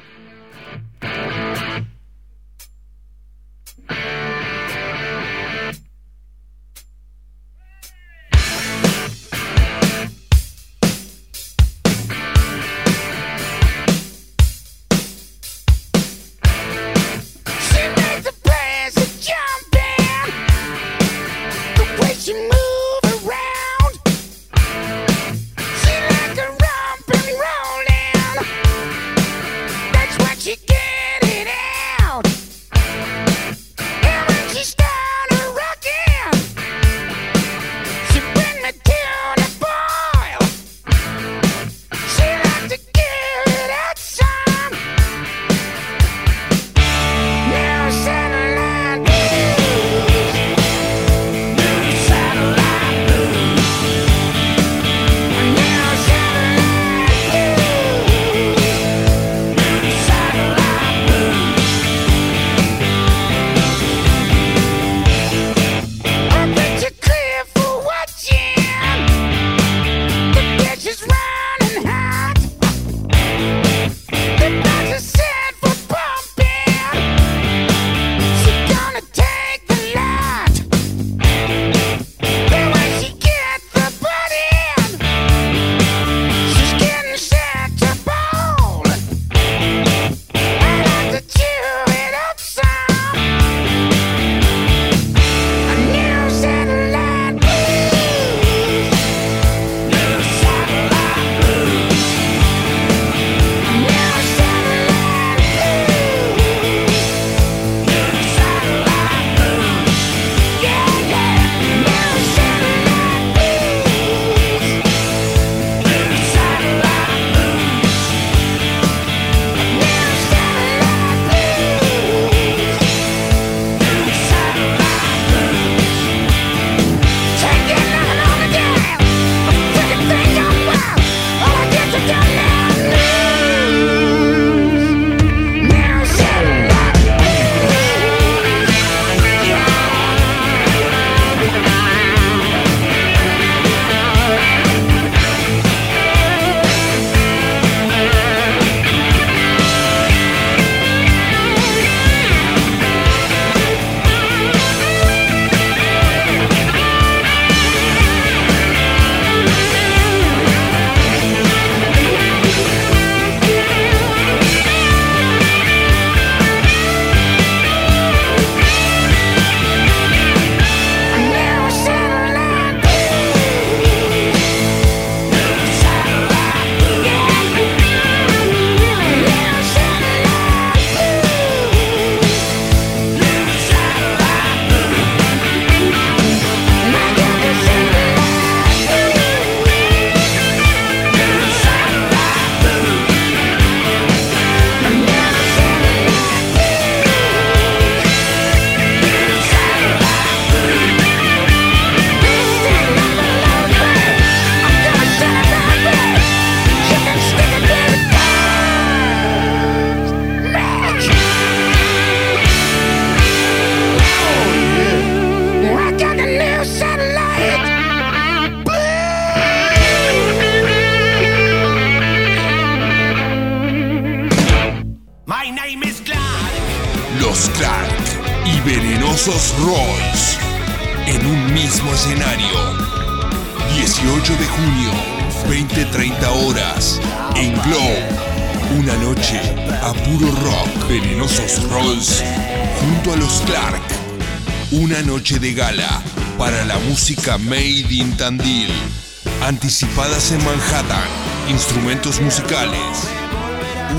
Musicales.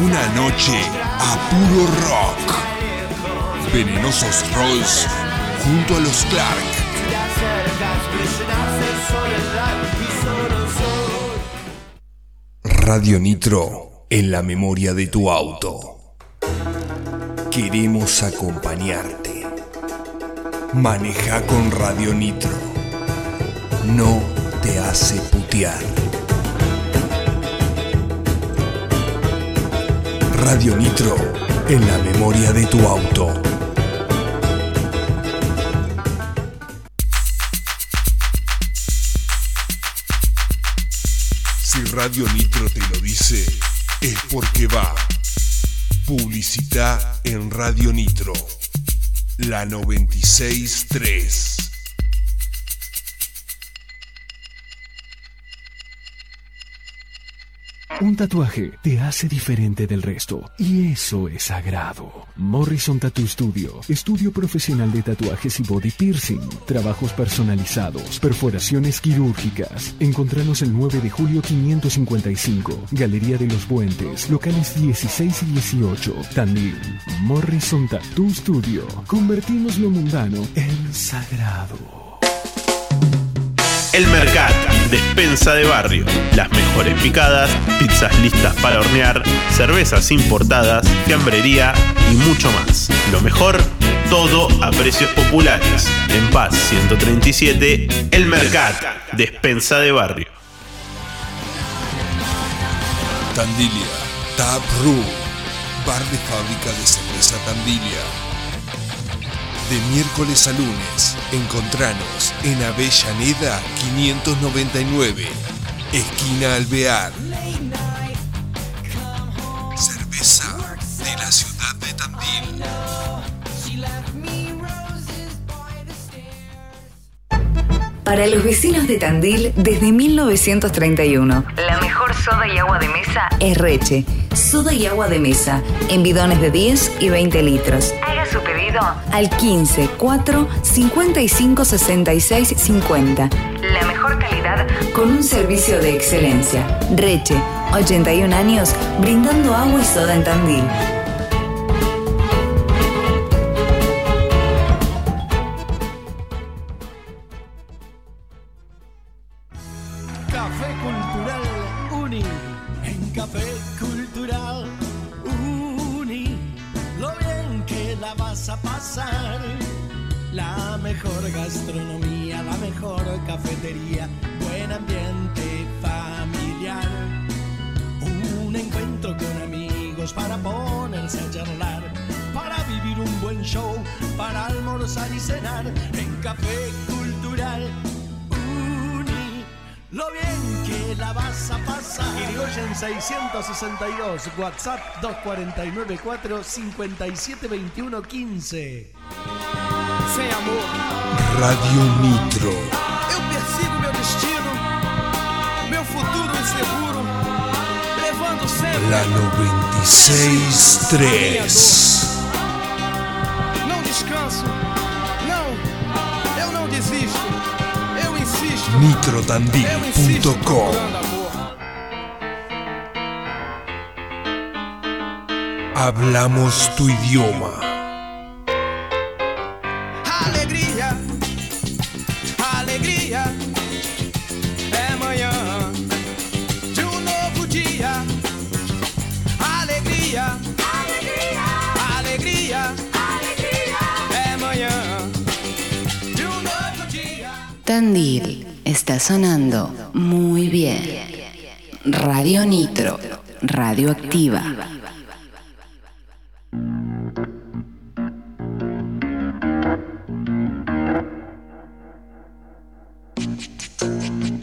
Una noche a puro rock. Venenosos Rolls junto a los Clark. Radio Nitro en la memoria de tu auto. Queremos acompañarte. Maneja con Radio Nitro. No te hace putear. Radio Nitro en la memoria de tu auto. Si Radio Nitro te lo dice, es porque va. Publicidad en Radio Nitro. La 963. Un tatuaje te hace diferente del resto y eso es sagrado. Morrison Tattoo Studio, estudio profesional de tatuajes y body piercing, trabajos personalizados, perforaciones quirúrgicas. Encontranos el 9 de julio 555, Galería de los Puentes, locales 16 y 18, Tandil. Morrison Tattoo Studio, convertimos lo mundano en sagrado. El Mercat, despensa de barrio. Las mejores picadas, pizzas listas para hornear, cervezas importadas, fiambrería y mucho más. Lo mejor, todo a precios populares. En Paz 137, El Mercat, despensa de barrio. Tandilia, Tap Room, bar de fábrica de cerveza Tandilia. De miércoles a lunes, encontranos en Avellaneda 599, esquina Alvear. Cerveza de la ciudad de Tandil. Para los vecinos de Tandil, desde 1931, la mejor soda y agua de mesa es Reche. Soda y agua de mesa, en bidones de 10 y 20 litros. Haga su pedido al 15 4 55 66 50. La mejor calidad con un servicio de excelencia. Reche, 81 años, brindando agua y soda en Tandil. 962, WhatsApp 2494 5721 15. Sem amor. Radio Nitro. Eu persigo meu destino, meu futuro inseguro, levando sempre. La 963. Não descanso, não, eu não desisto, eu insisto. Nitrotandil.com Hablamos tu idioma. Alegria, alegria é manhã de um novo dia. Alegria é manhã de um novo dia. Tandil está sonando muy bien. Radio Nitro, radioactiva.